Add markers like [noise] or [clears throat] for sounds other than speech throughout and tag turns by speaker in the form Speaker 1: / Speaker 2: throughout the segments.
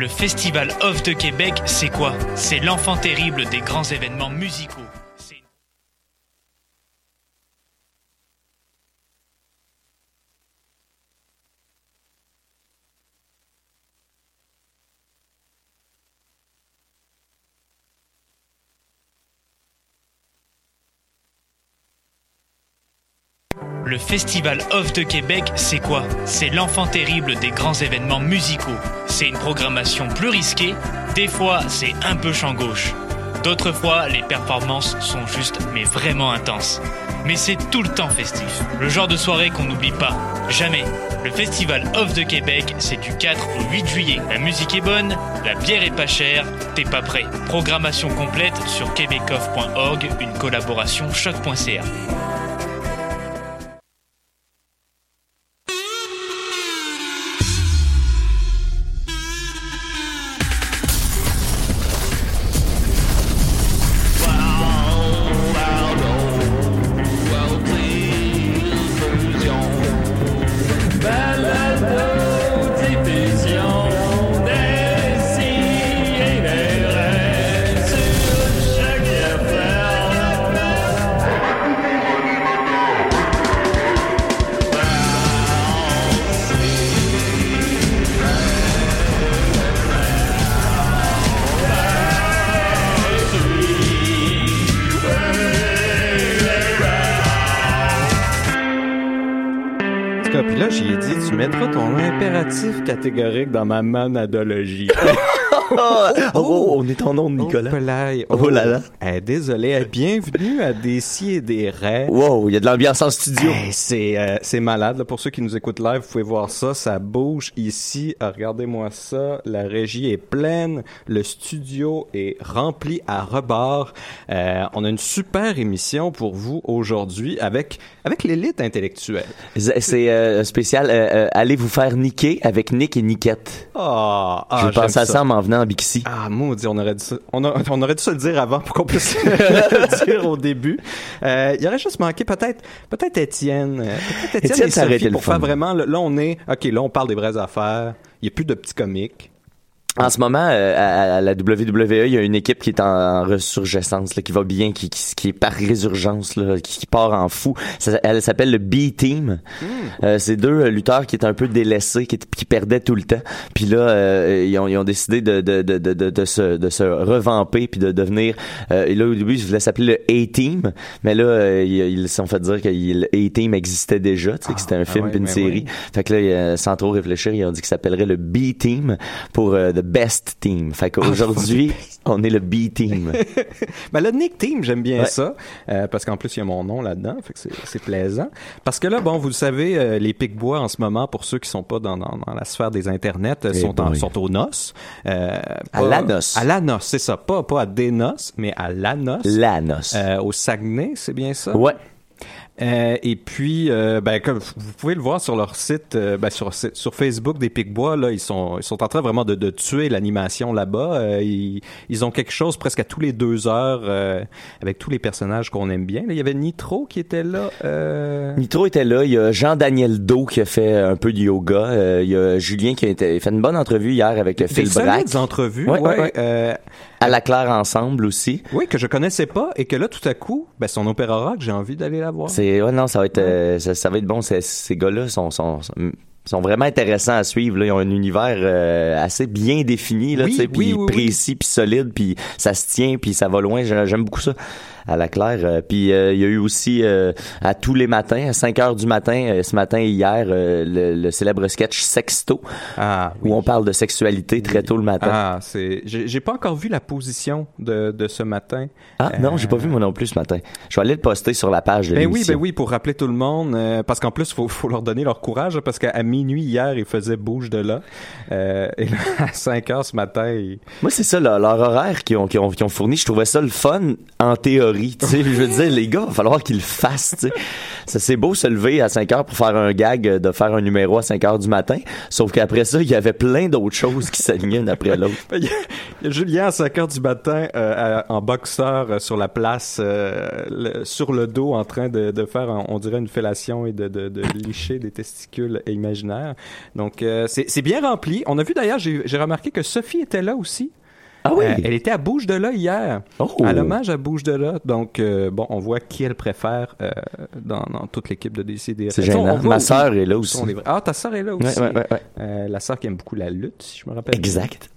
Speaker 1: Le Festival Off de Québec, c'est quoi? C'est l'enfant terrible des grands événements musicaux. C'est- Le Festival Off de Québec, c'est quoi? C'est l'enfant terrible des grands événements musicaux. C'est une programmation plus risquée, des fois c'est un peu champ gauche. D'autres fois, les performances sont juste mais vraiment intenses. Mais c'est tout le temps festif. Le genre de soirée qu'on n'oublie pas. Jamais. Le Festival Off de Québec, c'est du 4 au 8 juillet. La musique est bonne, la bière est pas chère, t'es pas prêt. Programmation complète sur québecoff.org, une collaboration choc.ca.
Speaker 2: catégorique dans ma manadologie. [laughs]
Speaker 3: Oh, oh, on est en onde, Nicolas.
Speaker 2: Oh.
Speaker 3: Oh là là.
Speaker 2: Eh, désolé, eh, bienvenue à Des si et des raies.
Speaker 3: Wow, il y a de l'ambiance en studio.
Speaker 2: Eh, c'est euh, c'est malade. Là. Pour ceux qui nous écoutent live, vous pouvez voir ça. Ça bouge ici. Ah, Regardez-moi ça. La régie est pleine. Le studio est rempli à rebord. Euh, on a une super émission pour vous aujourd'hui avec avec l'élite intellectuelle.
Speaker 3: C'est euh, spécial. euh, euh, allez vous faire niquer avec Nick et Niquette.
Speaker 2: Ah,
Speaker 3: Je pense à ça en m'en venant Bixi.
Speaker 2: Ah, maudit, on aurait dû, ça- on, a- on aurait dû se le dire avant pour qu'on puisse [laughs] le dire au début. Euh, il y aurait juste manqué peut-être, peut-être Étienne, euh, peut-être Étienne,
Speaker 3: Étienne,
Speaker 2: et Sophie
Speaker 3: le
Speaker 2: pour
Speaker 3: fun.
Speaker 2: faire vraiment, là, là, on est, ok, là on parle des vraies affaires. Il y a plus de petits comiques.
Speaker 3: En ce moment, euh, à, à la WWE, il y a une équipe qui est en, en ressurgescence, là, qui va bien, qui, qui, qui est par résurgence, là, qui, qui part en fou. Ça- elle s'appelle le B-Team. Euh, c'est deux euh, lutteurs qui étaient un peu délaissés, qui, qui perdaient tout le temps. Puis là, euh, ils, ont, ils ont décidé de, de, de, de, de, de se, de se revamper puis de devenir... Euh, et là, au début, ils voulaient s'appeler le A-Team, mais là, euh, ils se sont fait dire que le A-Team existait déjà, tu sais, que c'était un
Speaker 2: ah
Speaker 3: film
Speaker 2: ouais,
Speaker 3: puis une
Speaker 2: mais
Speaker 3: série.
Speaker 2: oui.
Speaker 3: Fait que là, sans trop réfléchir, ils ont dit ça s'appellerait le B-Team pour euh, The Best Team. Fait qu'aujourd'hui, [laughs] on est le B-Team. [laughs]
Speaker 2: Ben, le Nick Team, j'aime bien
Speaker 3: Ouais.
Speaker 2: ça, euh, parce qu'en plus, il y a mon nom là-dedans, fait que c'est- plaisant. Parce que là, bon, vous le savez, euh, les Pic-Bois, en ce moment, pour ceux qui sont pas dans, dans, dans la sphère des internets, euh,
Speaker 3: Eh
Speaker 2: sont, en-
Speaker 3: boy.
Speaker 2: sont aux noces.
Speaker 3: À
Speaker 2: pas-
Speaker 3: la noce.
Speaker 2: À la noce, c'est ça. Pas, pas à des noces, mais à la noce.
Speaker 3: La noce.
Speaker 2: Au Saguenay, c'est bien ça?
Speaker 3: ouais.
Speaker 2: Euh, et puis, euh, ben, comme vous pouvez le voir sur leur site, euh, ben, sur, sur Facebook des Pic-Bois, là, ils sont, ils sont en train vraiment de, de tuer l'animation là-bas. Ils, ils ont quelque chose presque à tous les deux heures avec tous les personnages qu'on aime bien. Là, il y avait Nitro qui était là.
Speaker 3: Nitro était là. Il y a Jean-Daniel Do qui a fait un peu de yoga. Il y a Julien qui a été- fait une bonne entrevue hier avec le
Speaker 2: Des
Speaker 3: Phil Brack.
Speaker 2: solides entrevues,
Speaker 3: Ouais,
Speaker 2: ouais,
Speaker 3: ouais, ouais. À la Claire ensemble aussi.
Speaker 2: oui, que je connaissais pas et que là, tout à coup, ben, son opéra rock, j'ai envie d'aller la voir.
Speaker 3: C'est ouais non, ça va être euh, ça, ça va être bon. C'est- Ces gars-là sont, sont sont sont vraiment intéressants à suivre. Là. Ils ont un univers euh, assez bien défini, là,
Speaker 2: Oui,
Speaker 3: puis
Speaker 2: oui, oui.
Speaker 3: précis, puis solide, puis ça se tient, puis ça va loin. J'ai- J'aime beaucoup ça à la Claire. Euh, Puis euh, il y a eu aussi euh, à tous les matins, à 5 heures du matin, ce matin et hier, le, le célèbre sketch Sexto,
Speaker 2: Ah, oui.
Speaker 3: où on parle de sexualité très tôt le matin.
Speaker 2: Ah, c'est. J'ai pas encore vu la position de, de ce matin.
Speaker 3: Ah, non, j'ai pas vu moi non plus ce matin. Je vais aller le poster sur la page de
Speaker 2: Ben oui, ben oui, pour rappeler tout le monde, euh, parce qu'en plus, faut, faut leur donner leur courage, parce qu'à minuit hier, ils faisaient bouge de là, euh, et là, [laughs] à 5 heures ce matin, ils-
Speaker 3: Moi, c'est ça, leur, leur horaire qu'ils ont, qu'ils ont, qu'ils ont fourni. Je trouvais ça le fun en théorie. Je veux dire, les gars, il va falloir qu'ils le fassent, tu. C'est beau se lever à 5 heures pour faire un gag, de faire un numéro à 5 heures du matin. Sauf qu'après ça, il y avait plein d'autres choses qui s'alignaient une après l'autre. [laughs]
Speaker 2: il, y a Julien à 5 heures du matin, euh, en boxeur euh, sur la place, euh, sur le dos, en train de, faire, on dirait, une fellation et de, de licher des testicules imaginaires. Donc, c'est bien rempli. On a vu d'ailleurs, j'ai remarqué que Sophie était là aussi.
Speaker 3: Ah oui.
Speaker 2: elle était à Bouge de là hier.
Speaker 3: Oh.
Speaker 2: À l'hommage à Bouge de là. Donc bon, on voit qui elle préfère dans, dans, toute l'équipe de DCD.
Speaker 3: C'est gênant. Ma sœur est là aussi.
Speaker 2: Ah, ta sœur est là aussi.
Speaker 3: Ouais, ouais,
Speaker 2: la sœur qui aime beaucoup la lutte, si je me rappelle.
Speaker 3: Exact.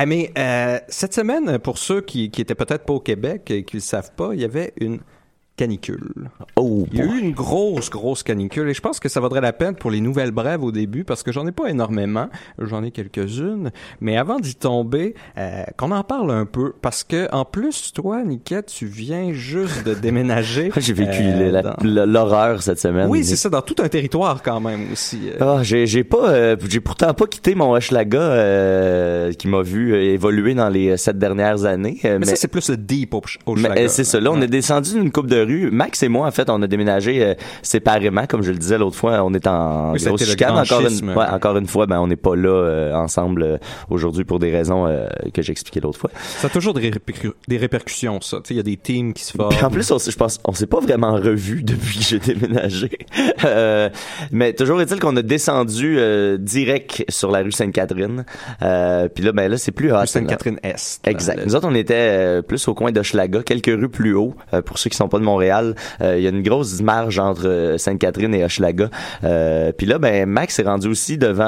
Speaker 2: Ah, mais euh, cette semaine, pour ceux qui, qui étaient peut-être pas au Québec et qui ne le savent pas, il y avait une canicule.
Speaker 3: Oh,
Speaker 2: il y a eu une grosse, grosse canicule et je pense que ça vaudrait la peine pour les nouvelles brèves au début parce que j'en ai pas énormément, j'en ai quelques-unes, mais avant d'y tomber, euh, qu'on en parle un peu parce que en plus, toi, Niquette, tu viens juste de [laughs] déménager.
Speaker 3: j'ai vécu euh, l'horreur cette semaine.
Speaker 2: Oui, c'est ça, dans tout un territoire quand même aussi.
Speaker 3: Euh. Ah, j'ai pas, j'ai pourtant pas quitté mon Hochelaga qui m'a vu évoluer dans les sept dernières années.
Speaker 2: mais, ça, c'est plus le deep
Speaker 3: Hochelaga. C'est ça. Là, on est descendu d'une coupe de Max et moi, en fait, on a déménagé euh, séparément, comme je le disais l'autre fois. On est en grosse chicane. Encore une, ouais, encore une fois, ben, on n'est pas là euh, ensemble euh, aujourd'hui pour des raisons que j'expliquais l'autre fois.
Speaker 2: Ça a toujours des, des répercussions, ça. Il y a des teams qui se forment.
Speaker 3: Puis en plus, on, je pense, on s'est pas vraiment revu [laughs] depuis que j'ai déménagé. mais toujours est-il qu'on a descendu direct sur la rue Sainte-Catherine. Puis là, ben là, c'est plus
Speaker 2: Rue Sainte-Catherine-Est.
Speaker 3: Exact. Nous autres, on était plus au coin d'Hochelaga, quelques rues plus haut, pour ceux qui sont pas de Montréal euh, il y a une grosse marge entre euh, Sainte-Catherine et Hochelaga. Euh, puis là, ben Max est rendu aussi devant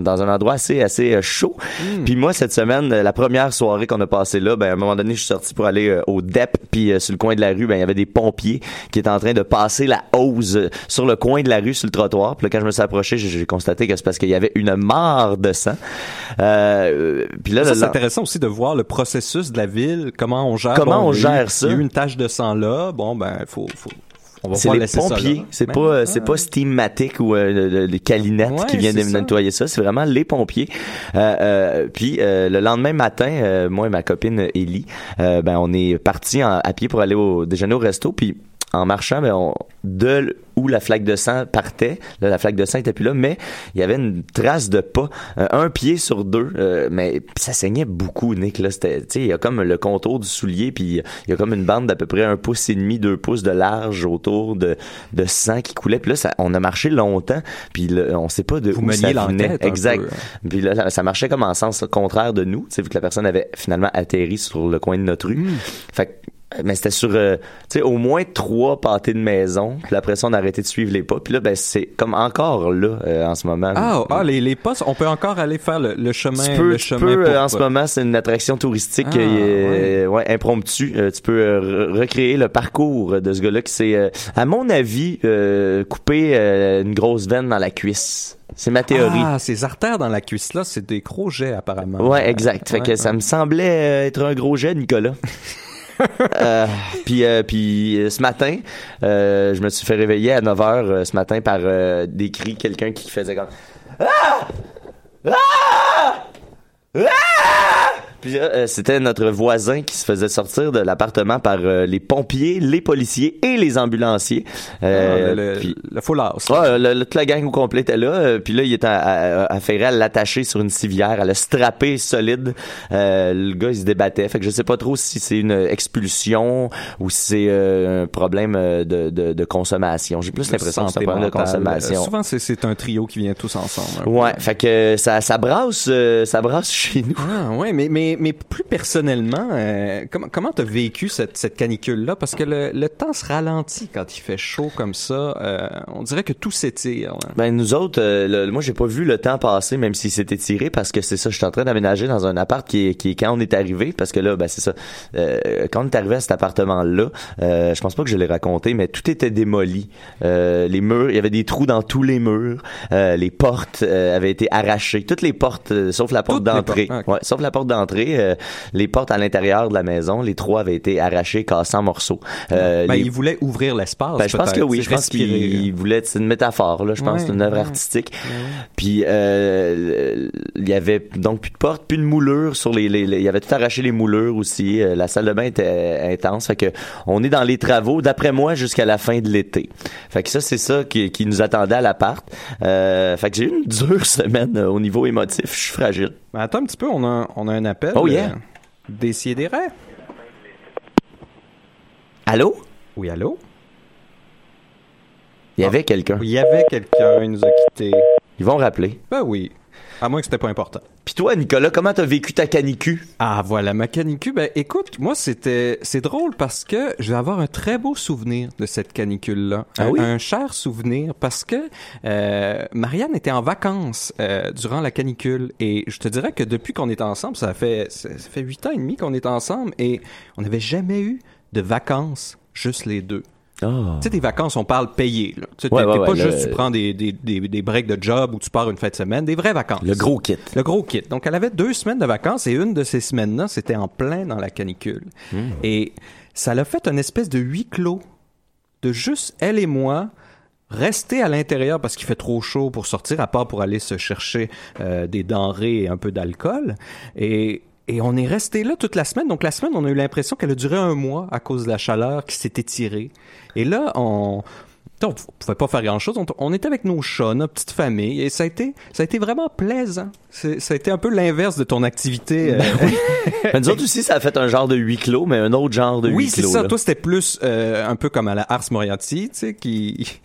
Speaker 3: dans, un endroit assez assez chaud. Hmm. Puis moi cette semaine, la première soirée qu'on a passée là, ben à un moment donné, je suis sorti pour aller au DEP. Puis sur le coin de la rue, ben il y avait des pompiers qui étaient en train de passer la hose sur le coin de la rue sur le trottoir. Puis là, quand je me suis approché, j'ai constaté que c'est parce qu'il y avait une mare de sang.
Speaker 2: puis là, c'est intéressant aussi de voir le processus de la ville, comment on gère.
Speaker 3: Comment on gère ça?
Speaker 2: Il y a eu une tache de sang là bon, ben, faut, faut
Speaker 3: on va c'est les pompiers, c'est pas euh, c'est pas Steamatic ou euh, les Calinettes qui viennent de nettoyer ça, c'est vraiment les pompiers. Euh, euh puis le lendemain matin, moi et ma copine Ellie, ben on est parti à pied pour aller au déjeuner au resto, puis en marchant, ben on, de où la flaque de sang partait, là, la flaque de sang était plus là, mais il y avait une trace de pas, euh, un pied sur deux, euh, mais ça saignait beaucoup, Nick. Là, c'était, il y a comme le contour du soulier, puis il y a comme une bande d'à peu près un pouce et demi, deux pouces de large autour de, de sang qui coulait. Puis là, ça, on a marché longtemps, puis on sait pas de
Speaker 2: où
Speaker 3: ça
Speaker 2: venait.
Speaker 3: Exact. Hein. Puis là, ça marchait comme en sens contraire de nous, vu que la personne avait finalement atterri sur le coin de notre rue. Hmm. Fait mais c'était sur euh, tu sais au moins trois pâtés de maison puis après ça on a arrêté de suivre les pas puis là ben c'est comme encore là euh, en ce moment
Speaker 2: ah, ah les, les pas on peut encore aller faire le, chemin
Speaker 3: tu peux,
Speaker 2: le
Speaker 3: tu peux, euh, en ce moment c'est une attraction touristique ah, ouais. ouais impromptue tu peux recréer le parcours de ce gars-là qui s'est à mon avis coupé une grosse veine dans la cuisse c'est ma théorie.
Speaker 2: Ah, ces artères dans la cuisse là, c'est des gros jets apparemment.
Speaker 3: Ouais, exact. Fait que ça me semblait être un gros jet, Nicolas. [laughs] euh, puis euh, puis euh, ce matin, je me suis fait réveiller à 9 h ce matin par des cris, quelqu'un qui faisait comme Ah! Ah! Ah! Puis euh, c'était notre voisin qui se faisait sortir de l'appartement par euh, les pompiers, les policiers et les ambulanciers.
Speaker 2: Euh, ah, le, puis, le full house.
Speaker 3: Ouais, le, toute la gang au complet était là. Euh, puis là, il était affairé à, à l'attacher sur une civière, à le strapper solide. le gars, il se débattait. Fait que je sais pas trop si c'est une expulsion ou si c'est un problème de, de, de consommation. J'ai plus l'impression que c'est un problème de consommation.
Speaker 2: Souvent, c'est un trio qui vient tous ensemble.
Speaker 3: Ouais, fait que ça, ça brasse, ça brasse chez nous.
Speaker 2: Ah, ouais, mais, mais mais, plus personnellement, euh, comment comment t'as vécu cette, cette canicule-là? Parce que le, le, temps se ralentit quand il fait chaud comme ça. Euh, on dirait que tout s'étire.
Speaker 3: Ben nous autres, euh, moi j'ai pas vu le temps passer, même s'il s'est étiré, parce que c'est ça, je suis en train d'aménager dans un appart qui est, qui est quand on est arrivé, parce que là, ben c'est ça. quand on est arrivé à cet appartement-là, je pense pas que je l'ai raconté, mais tout était démoli. les murs, il y avait des trous dans tous les murs. les portes avaient été arrachées, toutes les portes, sauf la porte d'entrée. Ouais, sauf la porte d'entrée rentrer, euh, les portes à l'intérieur de la maison, les trois avaient été arrachées, cassées en morceaux. Euh,
Speaker 2: Ben,
Speaker 3: les-
Speaker 2: il voulait ouvrir l'espace.
Speaker 3: ben, je pense que oui,
Speaker 2: C'est
Speaker 3: je pense qu'il voulait, c'est une métaphore, là, je pense,
Speaker 2: Ouais,
Speaker 3: c'est une œuvre
Speaker 2: ouais.
Speaker 3: artistique. Puis, euh, il y avait donc plus de porte, plus de moulures sur les, les, les- il y avait tout arraché les moulures aussi. Euh, La salle de bain était intense, fait que on est dans les travaux, d'après moi, jusqu'à la fin de l'été. Fait que ça, c'est ça qui, qui nous attendait à l'appart. Euh, fait que j'ai eu une dure [laughs] semaine euh, au niveau émotif, je suis fragile.
Speaker 2: Ben, attends un petit peu, on a, on a un appel.
Speaker 3: Oh, yeah.
Speaker 2: Rêves.
Speaker 3: Allô?
Speaker 2: Oui, allô?
Speaker 3: Il y avait quelqu'un.
Speaker 2: Il y avait quelqu'un, il nous a quittés.
Speaker 3: Ils vont rappeler.
Speaker 2: Ben oui. À moins que c'était pas important.
Speaker 3: Puis toi, Nicolas, comment t'as vécu ta canicule?
Speaker 2: Ah voilà, ma canicule. Ben écoute, moi c'était c'est drôle parce que je vais avoir un très beau souvenir de cette canicule là.
Speaker 3: Ah
Speaker 2: un,
Speaker 3: oui?
Speaker 2: un cher souvenir parce que euh, Marianne était en vacances euh, durant la canicule et je te dirais que depuis qu'on est ensemble, ça fait ça fait huit ans et demi qu'on est ensemble et on n'avait jamais eu de vacances juste les deux.
Speaker 3: Oh.
Speaker 2: Tu sais, des vacances, on parle payées. Là. Tu sais,
Speaker 3: Ouais,
Speaker 2: t'es-
Speaker 3: ouais,
Speaker 2: t'es
Speaker 3: ouais,
Speaker 2: pas
Speaker 3: le-
Speaker 2: juste tu prends des, des, des, des breaks de job ou tu pars une fête de semaine, des vraies vacances.
Speaker 3: Le gros kit.
Speaker 2: Le gros kit. Donc, elle avait deux semaines de vacances et une de ces semaines-là, c'était en plein dans la canicule. Et ça l'a fait une espèce de huis clos de juste elle et moi rester à l'intérieur parce qu'il fait trop chaud pour sortir, à part pour aller se chercher euh, des denrées et un peu d'alcool. Et, et on est resté là toute la semaine. Donc la semaine, on a eu l'impression qu'elle a duré un mois à cause de la chaleur qui s'est étirée. Et là, on... On pouvait pas faire grand chose. On, on était avec nos chats, notre petite famille, et ça a été, ça a été vraiment plaisant. C'est- Ça a été un peu l'inverse de ton activité. euh, [laughs]
Speaker 3: Mais nous autres aussi, ça a fait un genre de huis clos, mais un autre genre de
Speaker 2: oui,
Speaker 3: huis
Speaker 2: c'est
Speaker 3: clos.
Speaker 2: ça.
Speaker 3: là.
Speaker 2: Toi, c'était plus euh, un peu comme à la Ars Moriarty, tu sais, qui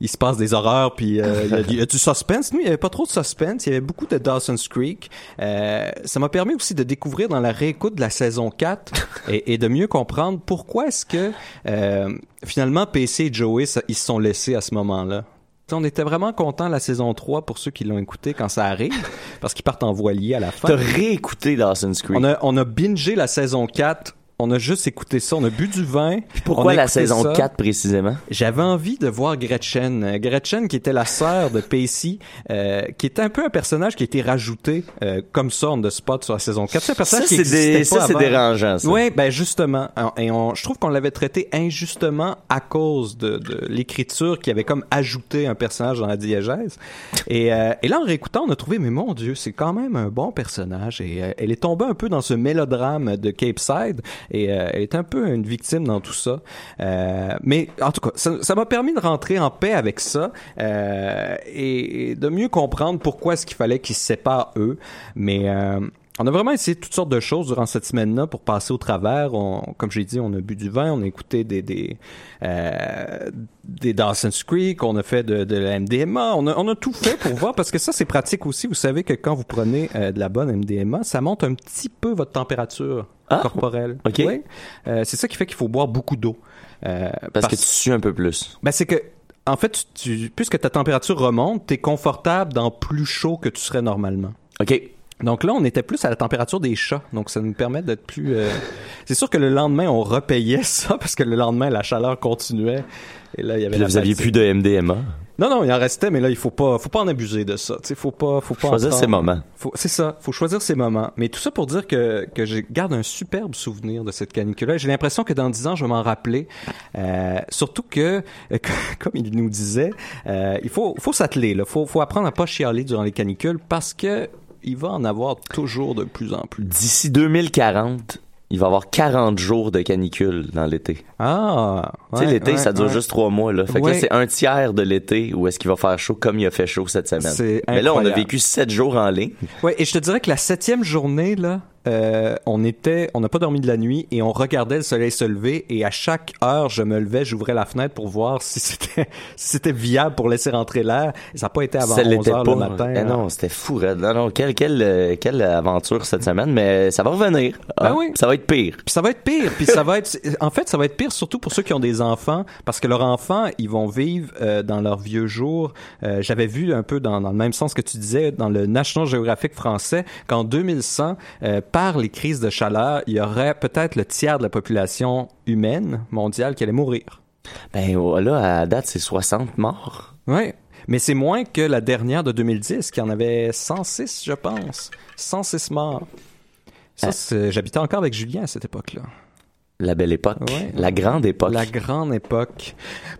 Speaker 2: il se passe des horreurs, puis euh, il y a du- il y, a du suspense. Nous, il y avait pas trop de suspense. Il y avait beaucoup de Dawson's Creek. Euh, ça m'a permis aussi de découvrir dans la réécoute de la saison 4 [laughs] et, et de mieux comprendre pourquoi est-ce que euh, finalement PC et Joey, ça- ils se sont laissés à ce moment-là. On était vraiment contents la saison 3 pour ceux qui l'ont écouté quand ça arrive, parce qu'ils partent en voilier à la fin.
Speaker 3: T'as réécouté Dawson's Creek.
Speaker 2: On a, on a bingé la saison 4. On a juste écouté ça. On a bu du vin.
Speaker 3: Pourquoi
Speaker 2: On a
Speaker 3: la saison
Speaker 2: ça.
Speaker 3: 4 précisément?
Speaker 2: J'avais envie de voir Gretchen. Euh, Gretchen, qui était la sœur de Pacey, euh, qui était un peu un personnage qui a été rajouté euh, comme ça on the spot sur la saison 4. C'est un
Speaker 3: Ça,
Speaker 2: personnage qui
Speaker 3: c'est des-
Speaker 2: pas
Speaker 3: ça, c'est dérangeant, ça.
Speaker 2: Oui, ben justement. Et on, je trouve qu'on l'avait traité injustement à cause de, de l'écriture qui avait comme ajouté un personnage dans la diégèse. Et, euh, et là, en réécoutant, on a trouvé, mais mon Dieu, c'est quand même un bon personnage. Et euh, elle est tombée un peu dans ce mélodrame de Cape Side. Et euh, elle est un peu une victime dans tout ça. Euh, mais en tout cas, ça m'a permis de rentrer en paix avec ça euh, et, et de mieux comprendre pourquoi est-ce qu'il fallait qu'ils se séparent eux. Mais euh, on a vraiment essayé toutes sortes de choses durant cette semaine-là pour passer au travers. On, comme j'ai dit, on a bu du vin, on a écouté des des, euh, des Dawson's Creek, on a fait de, de la MDMA, on a, on a tout fait pour voir parce que ça c'est pratique aussi. Vous savez que quand vous prenez euh, de la bonne MDMA, ça monte un petit peu votre température
Speaker 3: Ah,
Speaker 2: corporelle.
Speaker 3: ok.
Speaker 2: Oui. Euh, c'est ça qui fait qu'il faut boire beaucoup d'eau. Euh,
Speaker 3: Parce que tu sues un peu plus.
Speaker 2: ben c'est que en fait, tu, tu- puisque ta température remonte, tu es confortable dans plus chaud que tu serais normalement.
Speaker 3: OK.
Speaker 2: Donc là, on était plus à la température des chats. Donc ça nous permet d'être plus... euh, C'est sûr que le lendemain, on repayait [laughs] ça parce que le lendemain, la chaleur continuait. Et là, il y avait
Speaker 3: Puis là,
Speaker 2: la
Speaker 3: vous aviez plus de MDMA.
Speaker 2: Non, non, il en restait, mais là, il faut pas, faut pas en abuser de ça. Tu sais, faut pas, faut pas
Speaker 3: Choisir ses moments.
Speaker 2: C'est ça, faut choisir ses moments. Mais tout ça pour dire que, que je garde un superbe souvenir de cette canicule-là. J'ai l'impression que dans dix ans, je vais m'en rappeler. Euh, surtout que, euh, [laughs] comme il nous disait, euh, il faut, faut s'atteler. Il faut, faut apprendre à pas chialer durant les canicules parce que il va en avoir toujours de plus en plus.
Speaker 3: D'ici 2040, il va y avoir 40 jours de canicule dans l'été.
Speaker 2: Ah!
Speaker 3: tu sais, l'été,
Speaker 2: ouais,
Speaker 3: ça dure
Speaker 2: ouais.
Speaker 3: juste trois mois. Là. Fait que
Speaker 2: Ouais.
Speaker 3: là, c'est un tiers de l'été où est-ce qu'il va faire chaud comme il a fait chaud cette semaine. Mais là, on a vécu sept jours en ligne.
Speaker 2: Ouais, et je te dirais que la septième journée, là, euh, on était, on n'a pas dormi de la nuit et on regardait le soleil se lever et à chaque heure, je me levais, j'ouvrais la fenêtre pour voir si c'était, [laughs] si c'était viable pour laisser rentrer l'air. Ça n'a pas été avant
Speaker 3: ça
Speaker 2: 11
Speaker 3: l'était
Speaker 2: heures
Speaker 3: pas.
Speaker 2: le matin.
Speaker 3: Eh
Speaker 2: hein.
Speaker 3: non, c'était fou. Non, non, quelle, quelle, euh, quelle aventure cette semaine, mais ça va revenir.
Speaker 2: Ben
Speaker 3: Ah,
Speaker 2: oui.
Speaker 3: Ça va être pire.
Speaker 2: Puis ça va être pire. Puis ça va être, [laughs] en fait, ça va être pire surtout pour ceux qui ont des enfants, parce que leurs enfants, ils vont vivre euh, dans leurs vieux jours. Euh, J'avais vu un peu dans, dans le même sens que tu disais dans le National Geographic français qu'en 2100, euh, par les crises de chaleur, il y aurait peut-être le tiers de la population humaine mondiale qui allait mourir.
Speaker 3: Ben oh, là, à date, c'est 60 morts.
Speaker 2: Oui. Mais c'est moins que la dernière de 2010, qui en avait 106, je pense. 106 morts. Ça, c'est- j'habitais encore avec Julien à cette époque-là.
Speaker 3: La belle époque.
Speaker 2: Ouais.
Speaker 3: La grande époque.
Speaker 2: La grande époque.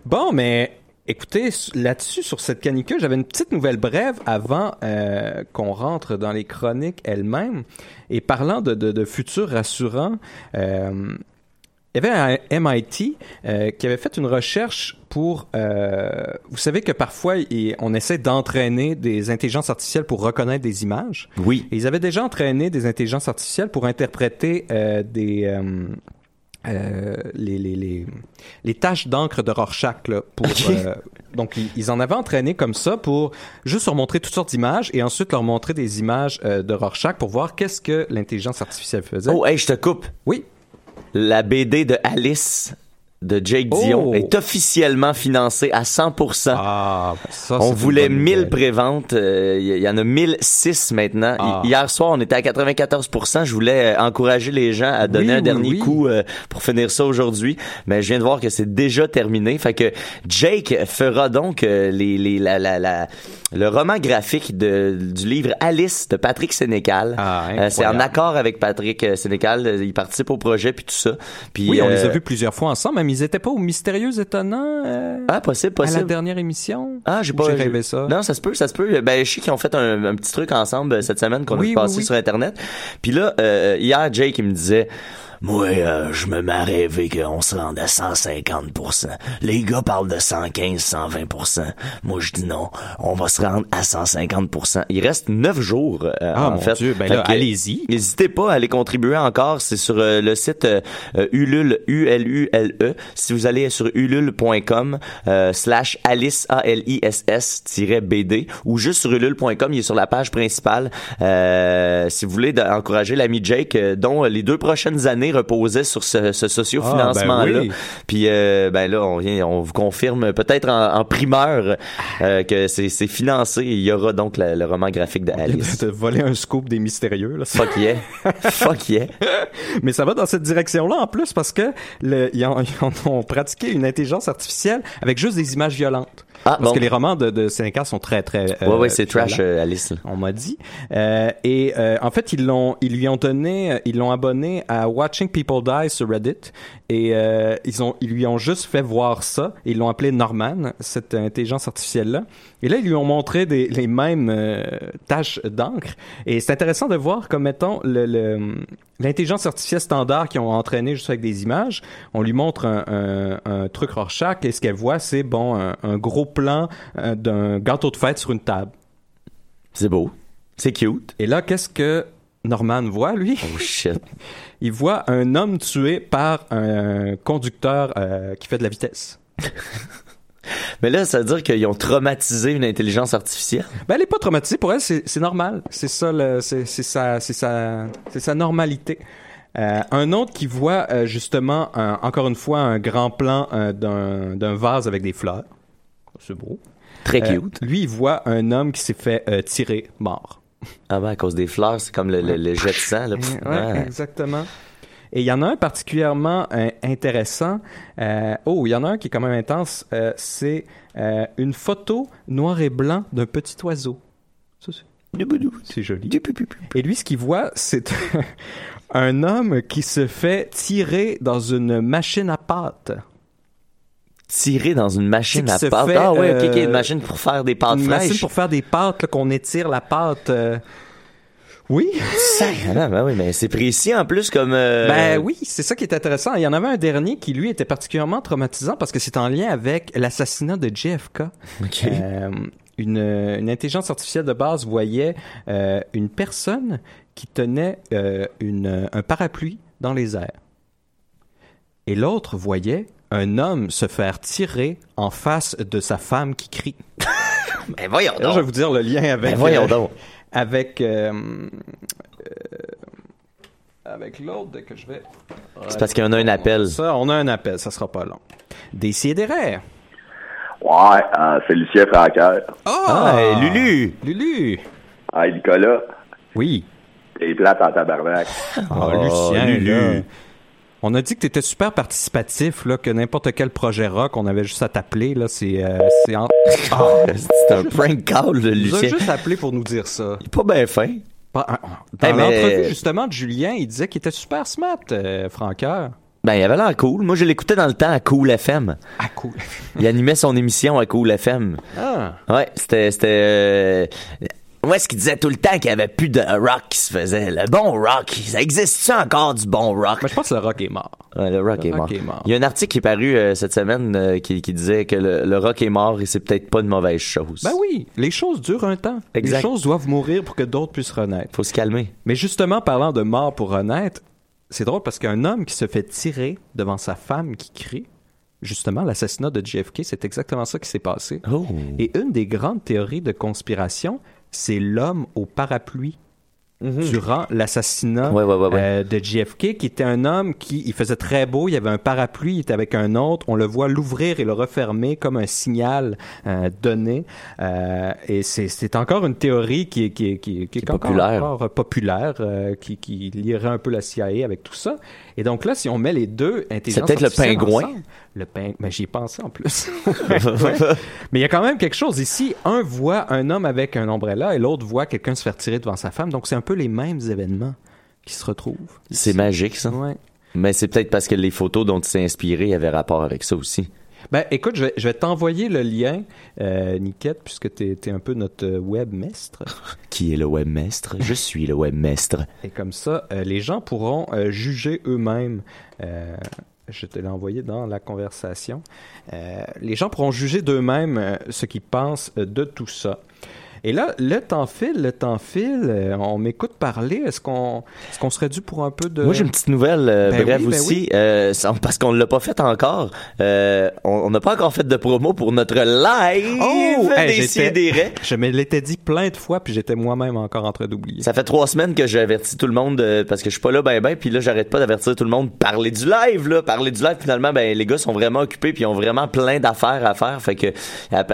Speaker 2: Bon, mais écoutez, là-dessus, sur cette canicule, j'avais une petite nouvelle brève avant euh, qu'on rentre dans les chroniques elles-mêmes. Et parlant de, de, de futur rassurant, euh, il y avait un MIT euh, qui avait fait une recherche pour... vous savez que parfois, il- on essaie d'entraîner des intelligences artificielles pour reconnaître des images.
Speaker 3: Oui.
Speaker 2: Et ils avaient déjà entraîné des intelligences artificielles pour interpréter des euh, les, les, les, les taches d'encre de Rorschach là, pour euh, donc ils, ils en avaient entraîné comme ça pour juste leur montrer toutes sortes d'images et ensuite leur montrer des images euh, de Rorschach pour voir qu'est-ce que l'intelligence artificielle faisait.
Speaker 3: Oh, hey, je te coupe.
Speaker 2: Oui.
Speaker 3: La BD de Alice de Jake
Speaker 2: Oh.
Speaker 3: Dion est officiellement financée à 100%.
Speaker 2: Ah, ça,
Speaker 3: on voulait
Speaker 2: bonne
Speaker 3: 1000
Speaker 2: nouvelle.
Speaker 3: préventes, euh, il y, y en a 1006 maintenant.
Speaker 2: Ah.
Speaker 3: Hi- Hier soir, on était à 94%. Je voulais euh, encourager les gens à donner
Speaker 2: Oui,
Speaker 3: un
Speaker 2: oui,
Speaker 3: dernier
Speaker 2: oui.
Speaker 3: coup euh, pour finir ça aujourd'hui, mais je viens de voir que c'est déjà terminé. Fait que Jake fera donc euh, les, les, la, la, la- le roman graphique de, du livre Alice de Patrick Sénécal.
Speaker 2: Ah,
Speaker 3: Euh, c'est en accord avec Patrick euh, Sénécal. Euh, Il participe au projet puis tout ça. Puis,
Speaker 2: Oui, on les a
Speaker 3: euh,
Speaker 2: vus plusieurs fois ensemble, mais ils étaient pas au mystérieux étonnant euh,
Speaker 3: Ah, possible,
Speaker 2: à la
Speaker 3: possible.
Speaker 2: dernière émission?
Speaker 3: Ah, j'ai pas
Speaker 2: j'ai rêvé ça?
Speaker 3: Non, ça se peut, ça se peut. Ben, je sais qu'ils ont fait un, un petit truc ensemble euh, cette semaine qu'on
Speaker 2: Oui,
Speaker 3: a
Speaker 2: oui,
Speaker 3: passé
Speaker 2: oui.
Speaker 3: sur Internet. Puis là, euh, hier, Jake, il me disait... Moi, euh, je me mets à rêver qu'on se rende à 150%. Les gars parlent de 115, 120%. Moi, je dis non. On va se rendre à 150%. Il reste neuf jours, euh,
Speaker 2: Ah,
Speaker 3: en
Speaker 2: mon
Speaker 3: fait.
Speaker 2: Dieu, ben
Speaker 3: Fait
Speaker 2: là,
Speaker 3: que,
Speaker 2: allez-y.
Speaker 3: N'hésitez pas à aller contribuer encore. C'est sur euh, le site euh, euh, Ulule, U-L-U-L-E. Si vous allez sur ulule.com euh, slash Alice, A-L-I-S-S, tiret BD, ou juste sur ulule.com, il est sur la page principale. Euh, si vous voulez encourager l'ami Jake, dont les deux prochaines années reposaient sur ce, ce socio-financement-là.
Speaker 2: Ah, ben oui.
Speaker 3: Puis euh, ben là, on vient, on vous confirme peut-être en, en primeur euh, que c'est financé. Il y aura donc la- le roman graphique de Alice.
Speaker 2: voler un scoop des mystérieux. Là.
Speaker 3: Fuck yeah. Fuck yeah. [laughs]
Speaker 2: Mais ça va dans cette direction-là en plus parce que le, ils, ont, ils ont pratiqué une intelligence artificielle avec juste des images violentes.
Speaker 3: Ah,
Speaker 2: Parce
Speaker 3: bon.
Speaker 2: que les romans de, de Sénécal sont très très. euh,
Speaker 3: ouais, ouais, c'est
Speaker 2: violents.
Speaker 3: trash, euh, Alice. là.
Speaker 2: On m'a dit. Euh, et euh, en fait, ils l'ont, ils lui ont donné, euh, ils l'ont abonné à Watching People Die sur Reddit. Et euh, ils ont, ils lui ont juste fait voir ça. Ils l'ont appelé Norman, cette intelligence artificielle-là. Et là, ils lui ont montré des, les mêmes euh, taches d'encre. Et c'est intéressant de voir comme mettons le, le- l'intelligence artificielle standard qui ont entraîné juste avec des images. On lui montre un, un, un truc Rorschach et ce qu'elle voit, c'est bon un, un gros plan euh, d'un gâteau de fête sur une table.
Speaker 3: C'est beau. C'est cute.
Speaker 2: Et là, qu'est-ce que Norman voit, lui?
Speaker 3: Oh shit. [laughs]
Speaker 2: Il voit un homme tué par un conducteur euh, qui fait de la vitesse. [laughs]
Speaker 3: Mais là, ça veut dire qu'ils ont traumatisé une intelligence artificielle?
Speaker 2: Ben, elle est pas traumatisée. Pour elle, c'est normal. C'est ça, c'est sa, sa, sa normalité. Euh, un autre qui voit euh, justement, un- encore une fois, un grand plan euh, d'un vase avec des fleurs. C'est beau.
Speaker 3: Très cute.
Speaker 2: lui, il voit un homme qui s'est fait tirer mort.
Speaker 3: Ah ben, à cause des fleurs, c'est comme le, le, le jet de sang. Là. [laughs]
Speaker 2: Ouais,
Speaker 3: ouais.
Speaker 2: exactement. Et il y en a un particulièrement euh, intéressant. Euh, oh, il y en a un qui est quand même intense. Euh, c'est euh, une photo noir et blanc d'un petit oiseau. Ça, c'est- C'est joli. Et lui, ce qu'il voit, c'est [laughs] un homme qui se fait tirer dans une machine à pâte.
Speaker 3: Tirer dans une machine à pâte.
Speaker 2: fait,
Speaker 3: ah ouais, ok, ok,
Speaker 2: euh,
Speaker 3: une machine pour faire des pâtes
Speaker 2: une
Speaker 3: fraîches.
Speaker 2: machine pour faire des pâtes, qu'on étire la pâte. euh. Oui.
Speaker 3: Ah, ben oui, mais c'est précis en plus comme. euh,
Speaker 2: Ben oui, c'est ça qui est intéressant. Il y en avait un dernier qui, lui, était particulièrement traumatisant parce que c'est en lien avec l'assassinat de JFK. Euh, une, une intelligence artificielle de base voyait euh, une personne qui tenait euh, une, un parapluie dans les airs. Et l'autre voyait un homme se faire tirer en face de sa femme qui crie. [laughs]
Speaker 3: Ben voyons
Speaker 2: Là, je vais
Speaker 3: donc.
Speaker 2: vous dire le lien avec...
Speaker 3: Ben voyons donc.
Speaker 2: Avec euh, euh, avec l'autre que je vais
Speaker 3: C'est parce qu'il y en a un appel.
Speaker 2: ça on a un appel ça sera pas long Décidérez
Speaker 4: Ouais, euh, c'est Lucien Francaire.
Speaker 3: Ah, hey, Lulu.
Speaker 2: Lulu
Speaker 4: Hey, Nicolas,
Speaker 2: oui
Speaker 4: t'es plate en tabarnak.
Speaker 2: Ah,
Speaker 3: Oh,
Speaker 2: Lucien
Speaker 3: Lulu.
Speaker 2: là. On a dit que tu étais super participatif là que n'importe quel projet rock on avait juste à t'appeler là c'est euh, c'est en... [laughs] Ah,
Speaker 3: C'est un prank call de
Speaker 2: il nous a
Speaker 3: Lucien.
Speaker 2: juste appelé pour nous dire ça
Speaker 3: Il est pas bien fin.
Speaker 2: Pas- un- Dans
Speaker 3: mais-
Speaker 2: l'entrevue, justement, de Julien, il disait qu'il était super smart, euh, Franqueur.
Speaker 3: Ben, il avait l'air cool. Moi, je l'écoutais dans le temps à Cool FM.
Speaker 2: Ah, cool.
Speaker 3: Il animait son émission à Cool FM.
Speaker 2: Ah.
Speaker 3: Ouais, c'était, c'était, euh... Moi, ce qu'il disait tout le temps qu'il y avait plus de rock qui se faisait. Le bon rock. Ça existe-tu encore du bon rock?
Speaker 2: Mais je pense que le rock est mort.
Speaker 3: Ouais, le rock,
Speaker 2: Le
Speaker 3: est,
Speaker 2: rock
Speaker 3: mort.
Speaker 2: est mort.
Speaker 3: Il y a un article qui est paru euh, cette semaine euh, qui, qui disait que le, le rock est mort et c'est peut-être pas une mauvaise chose.
Speaker 2: Ben oui, les choses durent un temps.
Speaker 3: Exact.
Speaker 2: Les choses doivent mourir pour que d'autres puissent renaître.
Speaker 3: Faut se calmer.
Speaker 2: Mais justement, parlant de mort pour renaître, c'est drôle parce qu'un homme qui se fait tirer devant sa femme qui crie, justement, l'assassinat de JFK, c'est exactement ça qui s'est passé.
Speaker 3: Oh.
Speaker 2: Et une des grandes théories de conspiration, c'est l'homme au parapluie. Durant l'assassinat
Speaker 3: Ouais, ouais, ouais, ouais.
Speaker 2: euh, de JFK, qui était un homme qui il faisait très beau, il y avait un parapluie, il était avec un autre, on le voit l'ouvrir et le refermer comme un signal euh, donné. Euh, et c'est- c'est encore une théorie qui est, qui est, qui est, qui est
Speaker 3: populaire.
Speaker 2: encore populaire, euh, qui, qui lierait un peu la CIA avec tout ça. Et donc là, si on met les deux intelligences
Speaker 3: peut-être le pingouin.
Speaker 2: ensemble- le pingouin, mais j'y ai pensé en plus. [laughs] Ouais. Mais il y a quand même quelque chose ici. Un voit un homme avec un ombrella et l'autre voit quelqu'un se faire tirer devant sa femme. Donc c'est un peu les mêmes événements qui se retrouvent.
Speaker 3: C'est magique, ça.
Speaker 2: Ouais.
Speaker 3: Mais c'est peut-être parce que les photos dont il s'est inspiré avaient rapport avec ça aussi.
Speaker 2: Ben, écoute, je vais, je vais t'envoyer le lien, euh, Niquette, puisque tu es, un peu notre euh, webmestre. [laughs]
Speaker 3: Qui est le webmestre? Je suis le webmestre.
Speaker 2: Et comme ça, euh, les gens pourront euh, juger eux-mêmes. Je te l'ai envoyé dans la conversation. Euh, les gens pourront juger d'eux-mêmes euh, ce qu'ils pensent euh, de tout ça. Et là, le temps file, le temps file. euh, on m'écoute parler. Est-ce qu'on est qu'on serait dû pour un peu de...
Speaker 3: Moi, j'ai une petite nouvelle euh,
Speaker 2: Ben
Speaker 3: brève
Speaker 2: oui, ben
Speaker 3: aussi,
Speaker 2: oui.
Speaker 3: euh, parce qu'on l'a pas fait encore. Euh, on n'a pas encore fait de promo pour notre live
Speaker 2: Oh! Hey,
Speaker 3: des.
Speaker 2: Je me l'étais dit plein de fois, puis j'étais moi-même encore en train d'oublier.
Speaker 3: Ça fait trois semaines que j'avertis tout le monde euh, parce que je suis pas là ben ben puis là j'arrête pas d'avertir tout le monde parler du live là parler du live finalement ben les gars sont vraiment occupés puis ils ont vraiment plein d'affaires à faire fait que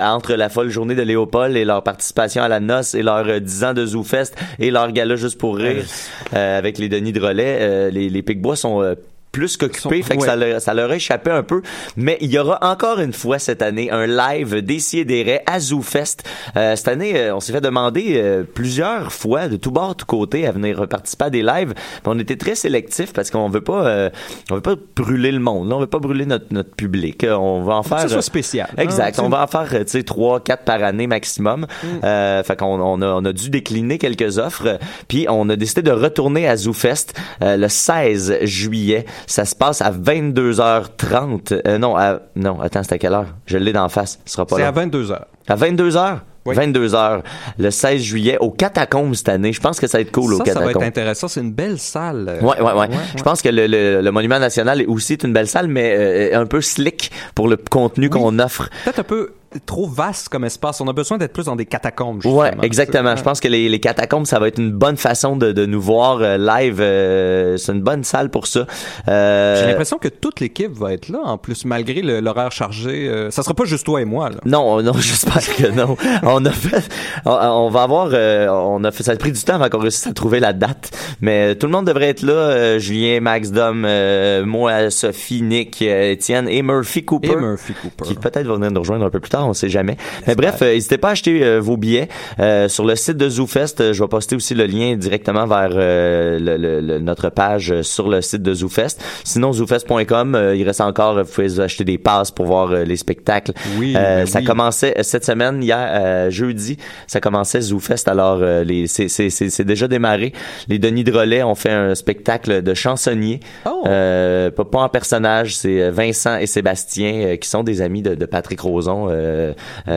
Speaker 3: entre la folle journée de Léopold et leur participation à la noce et leur euh, 10 ans de ZooFest et leur gala juste pour rire euh, avec les Denis de relais. Euh, les les Picbois sont euh, plus qu'occupés, fait que ça, leur, ça leur a échappé un peu. Mais il y aura encore une fois cette année un live d'Essier à ZooFest. Euh, cette année, euh, on s'est fait demander euh, plusieurs fois, de tout bord, tout côté, à venir participer à des lives. On était très sélectifs parce qu'on veut pas, euh, on veut pas brûler le monde. On veut pas brûler notre, notre public. Euh, On va en
Speaker 2: que
Speaker 3: faire.
Speaker 2: ça soit
Speaker 3: euh,
Speaker 2: spécial.
Speaker 3: Exact.
Speaker 2: Hein,
Speaker 3: on va en faire, tu sais, trois, quatre par année maximum. Euh, fait qu'on on a, on a dû décliner quelques offres. Puis on a décidé de retourner à ZooFest euh, le 16 juillet. Ça se passe à 22h30. Euh, non, à, non, attends, c'est à quelle heure? Je l'ai d'en face. Ce sera pas
Speaker 2: C'est à 22 heures.
Speaker 3: À 22h?
Speaker 2: Oui.
Speaker 3: 22h, le 16 juillet, au Catacombes cette année. Je pense que ça va être cool au
Speaker 2: ça, ça va
Speaker 3: Catacombes.
Speaker 2: être intéressant. C'est une belle salle.
Speaker 3: Ouais, ouais, ouais. Je pense que le, le, le Monument National est aussi une belle salle, mais euh, un peu slick pour le contenu qu'on offre.
Speaker 2: Peut-être un peu trop vaste comme espace. On a besoin d'être plus dans des catacombes.
Speaker 3: Ouais,
Speaker 2: justement.
Speaker 3: exactement.
Speaker 2: Ouais.
Speaker 3: Je pense que les, les catacombes, ça va être une bonne façon de, de nous voir euh, live. euh, c'est une bonne salle pour ça. Euh,
Speaker 2: J'ai l'impression que toute l'équipe va être là, en plus, malgré l'horaire chargé. euh, ça sera pas juste toi et moi, là.
Speaker 3: Non, [laughs] non, j'espère que non. On a fait, on, on va avoir, on a fait, ça a pris du temps avant qu'on réussisse à trouver la date, mais tout le monde devrait être là. Julien, Max, Dom, moi, Sophie, Nick, Étienne et Murphy Cooper.
Speaker 2: Et Murphy Cooper.
Speaker 3: qui peut-être va venir nous rejoindre un peu plus tard, on sait jamais. Mais bref, euh, n'hésitez pas à acheter euh, vos billets euh, sur le site de ZooFest. je vais poster aussi le lien directement vers euh, le- le- le- notre page sur le site de ZooFest. Sinon, zoofest.com, euh, il reste encore, vous pouvez acheter des passes pour voir les spectacles.
Speaker 2: Oui,
Speaker 3: Euh,
Speaker 2: ben
Speaker 3: ça commençait cette semaine, hier, euh, jeudi, ça commençait ZooFest. Alors, euh, les, c'est, c'est, c'est, c'est déjà démarré. Les Denis de Relais ont fait un spectacle de chansonniers.
Speaker 2: Oh.
Speaker 3: Euh, pas, pas en personnage, c'est Vincent et Sébastien euh, qui sont des amis de, de Patrick Roson, euh,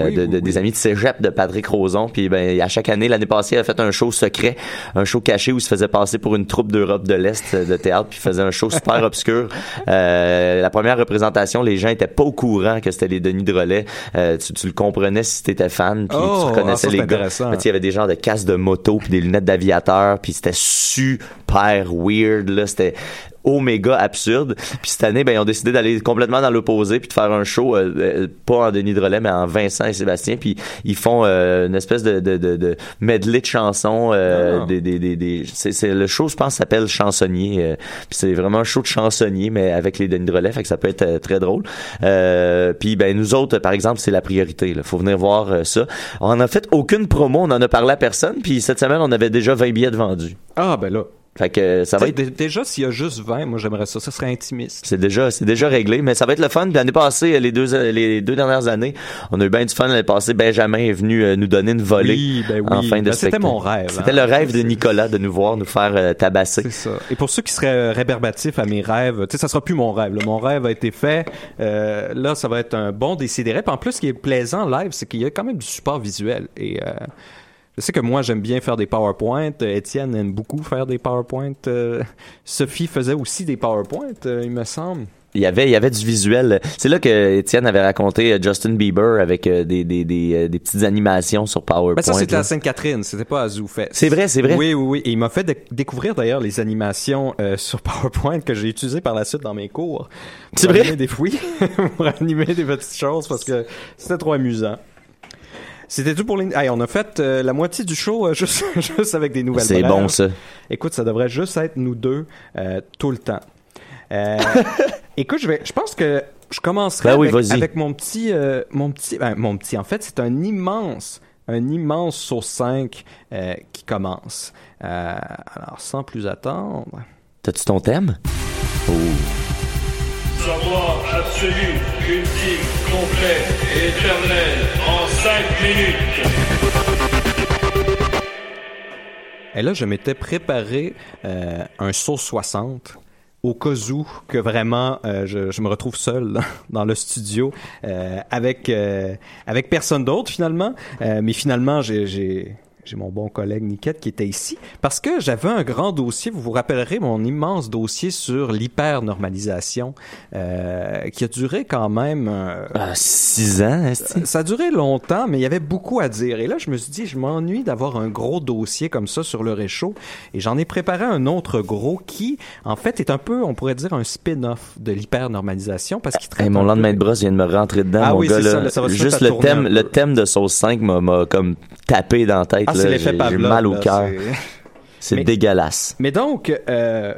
Speaker 2: Oui,
Speaker 3: de,
Speaker 2: oui,
Speaker 3: de-
Speaker 2: oui.
Speaker 3: des amis de cégep de Patrick Roson. Puis ben à chaque année, l'année passée, il a fait un show secret, un show caché où il se faisait passer pour une troupe d'Europe de l'Est euh, de théâtre, puis il faisait un show super [laughs] obscur. Euh, la première représentation, les gens étaient pas au courant que c'était les Denis de Relais. Euh, tu, tu le comprenais si t'étais fan, puis
Speaker 2: Oh,
Speaker 3: tu reconnaissais
Speaker 2: ah, ça,
Speaker 3: les gars. Mais il y avait des genres de casques de moto puis des lunettes d'aviateur puis c'était super weird là c'était oméga absurde. Puis cette année, ben, ils ont décidé d'aller complètement dans l'opposé puis de faire un show, euh, euh, pas en Denis Drolet, mais en Vincent et Sébastien. Puis ils font euh, une espèce de, de, de, de medley de chansons. euh,
Speaker 2: Ah.
Speaker 3: des, des, des, des- c'est, c'est- le show, je pense, s'appelle Chansonnier. euh, puis c'est vraiment un show de chansonnier, mais avec les Denis Drolet, fait que ça peut être euh, très drôle. Euh, puis ben nous autres, par exemple, c'est la priorité. Là. Faut venir voir ça. On en a fait aucune promo, on en a parlé à personne. Puis cette semaine, on avait déjà 20 billets de vendus.
Speaker 2: Ah, ben là.
Speaker 3: Fait que euh, ça va être
Speaker 2: dé- Déjà, s'il y a juste 20, moi, j'aimerais ça. Ça serait intimiste.
Speaker 3: c'est déjà c'est déjà réglé, mais ça va être le fun. L'année passée, les deux les deux dernières années, on a eu bien du fun. L'année passée, Benjamin est venu euh, nous donner une volée
Speaker 2: Oui, ben oui.
Speaker 3: en fin de
Speaker 2: Ben, c'était mon rêve,
Speaker 3: C'était
Speaker 2: hein.
Speaker 3: le rêve de Nicolas de nous voir nous faire euh, tabasser.
Speaker 2: C'est ça. Et pour ceux qui seraient euh, rébarbatifs à mes rêves, tu sais, ça sera plus mon rêve. là. Mon rêve a été fait. Euh, là, ça va être un bon décidéré. En plus, ce qui est plaisant live, c'est qu'il y a quand même du support visuel. Et euh, je sais que moi, j'aime bien faire des PowerPoint. Euh, Étienne aime beaucoup faire des PowerPoint. Euh, Sophie faisait aussi des PowerPoint, euh, il me semble.
Speaker 3: Il y avait il y avait du visuel. C'est là que Étienne avait raconté Justin Bieber avec des des des, des petites animations sur PowerPoint.
Speaker 2: Ben ça, c'était à Sainte-Catherine, c'était pas à ZooFest.
Speaker 3: C'est vrai, c'est vrai.
Speaker 2: Oui, oui, oui. Et il m'a fait dé- découvrir d'ailleurs les animations euh, sur [laughs] PowerPoint que j'ai utilisées par la suite dans mes cours.
Speaker 3: C'est
Speaker 2: Pour
Speaker 3: vrai?
Speaker 2: animer Des, oui, [laughs] pour animer des petites choses parce que c'était trop amusant. C'était tout pour les... Hey, on a fait euh, la moitié du show euh, [laughs] juste, juste avec des nouvelles
Speaker 3: C'est bon ça.
Speaker 2: Écoute, ça devrait juste être nous deux euh, tout le temps. [laughs] Écoute, je vais, je pense que je commencerai
Speaker 3: Ben oui,
Speaker 2: avec, mon petit, mon petit, ben, mon petit. En fait, c'est un immense, un immense sauce 5 euh, qui commence. Alors, sans plus attendre.
Speaker 3: T'as-tu ton thème? Oh.
Speaker 5: Savoir absolu, ultime, complet et éternel en 5 minutes.
Speaker 2: Et là, je m'étais préparé euh, un sauce 60 au cas où que vraiment euh, je, me retrouve seul dans, le studio euh, avec avec personne d'autre finalement. Mais finalement, j'ai j'ai mon bon collègue Niquette qui était ici parce que j'avais un grand dossier. Vous vous rappellerez mon immense dossier sur l'hypernormalisation euh, qui a duré quand même. euh,
Speaker 3: Ah, six ans, est-ce
Speaker 2: ça a duré longtemps, mais il y avait beaucoup à dire. Et là, je me suis dit, je m'ennuie d'avoir un gros dossier comme ça sur le réchaud. Et j'en ai préparé un autre gros qui, en fait, est un peu, on pourrait dire, un spin-off de l'hypernormalisation parce qu'il traite.
Speaker 3: Hey, mon lendemain de brosse vient de me rentrer dedans,
Speaker 2: Ah
Speaker 3: mon
Speaker 2: oui,
Speaker 3: gars.
Speaker 2: c'est
Speaker 3: Là.
Speaker 2: ça, là, ça va
Speaker 3: Juste le thème, le thème de Sauce 5 m'a, m'a comme tapé dans la tête.
Speaker 2: Ah, c'est l'effet
Speaker 3: J'ai, mal au cœur.
Speaker 2: c'est- [laughs]
Speaker 3: dégueulasse.
Speaker 2: Mais donc, euh,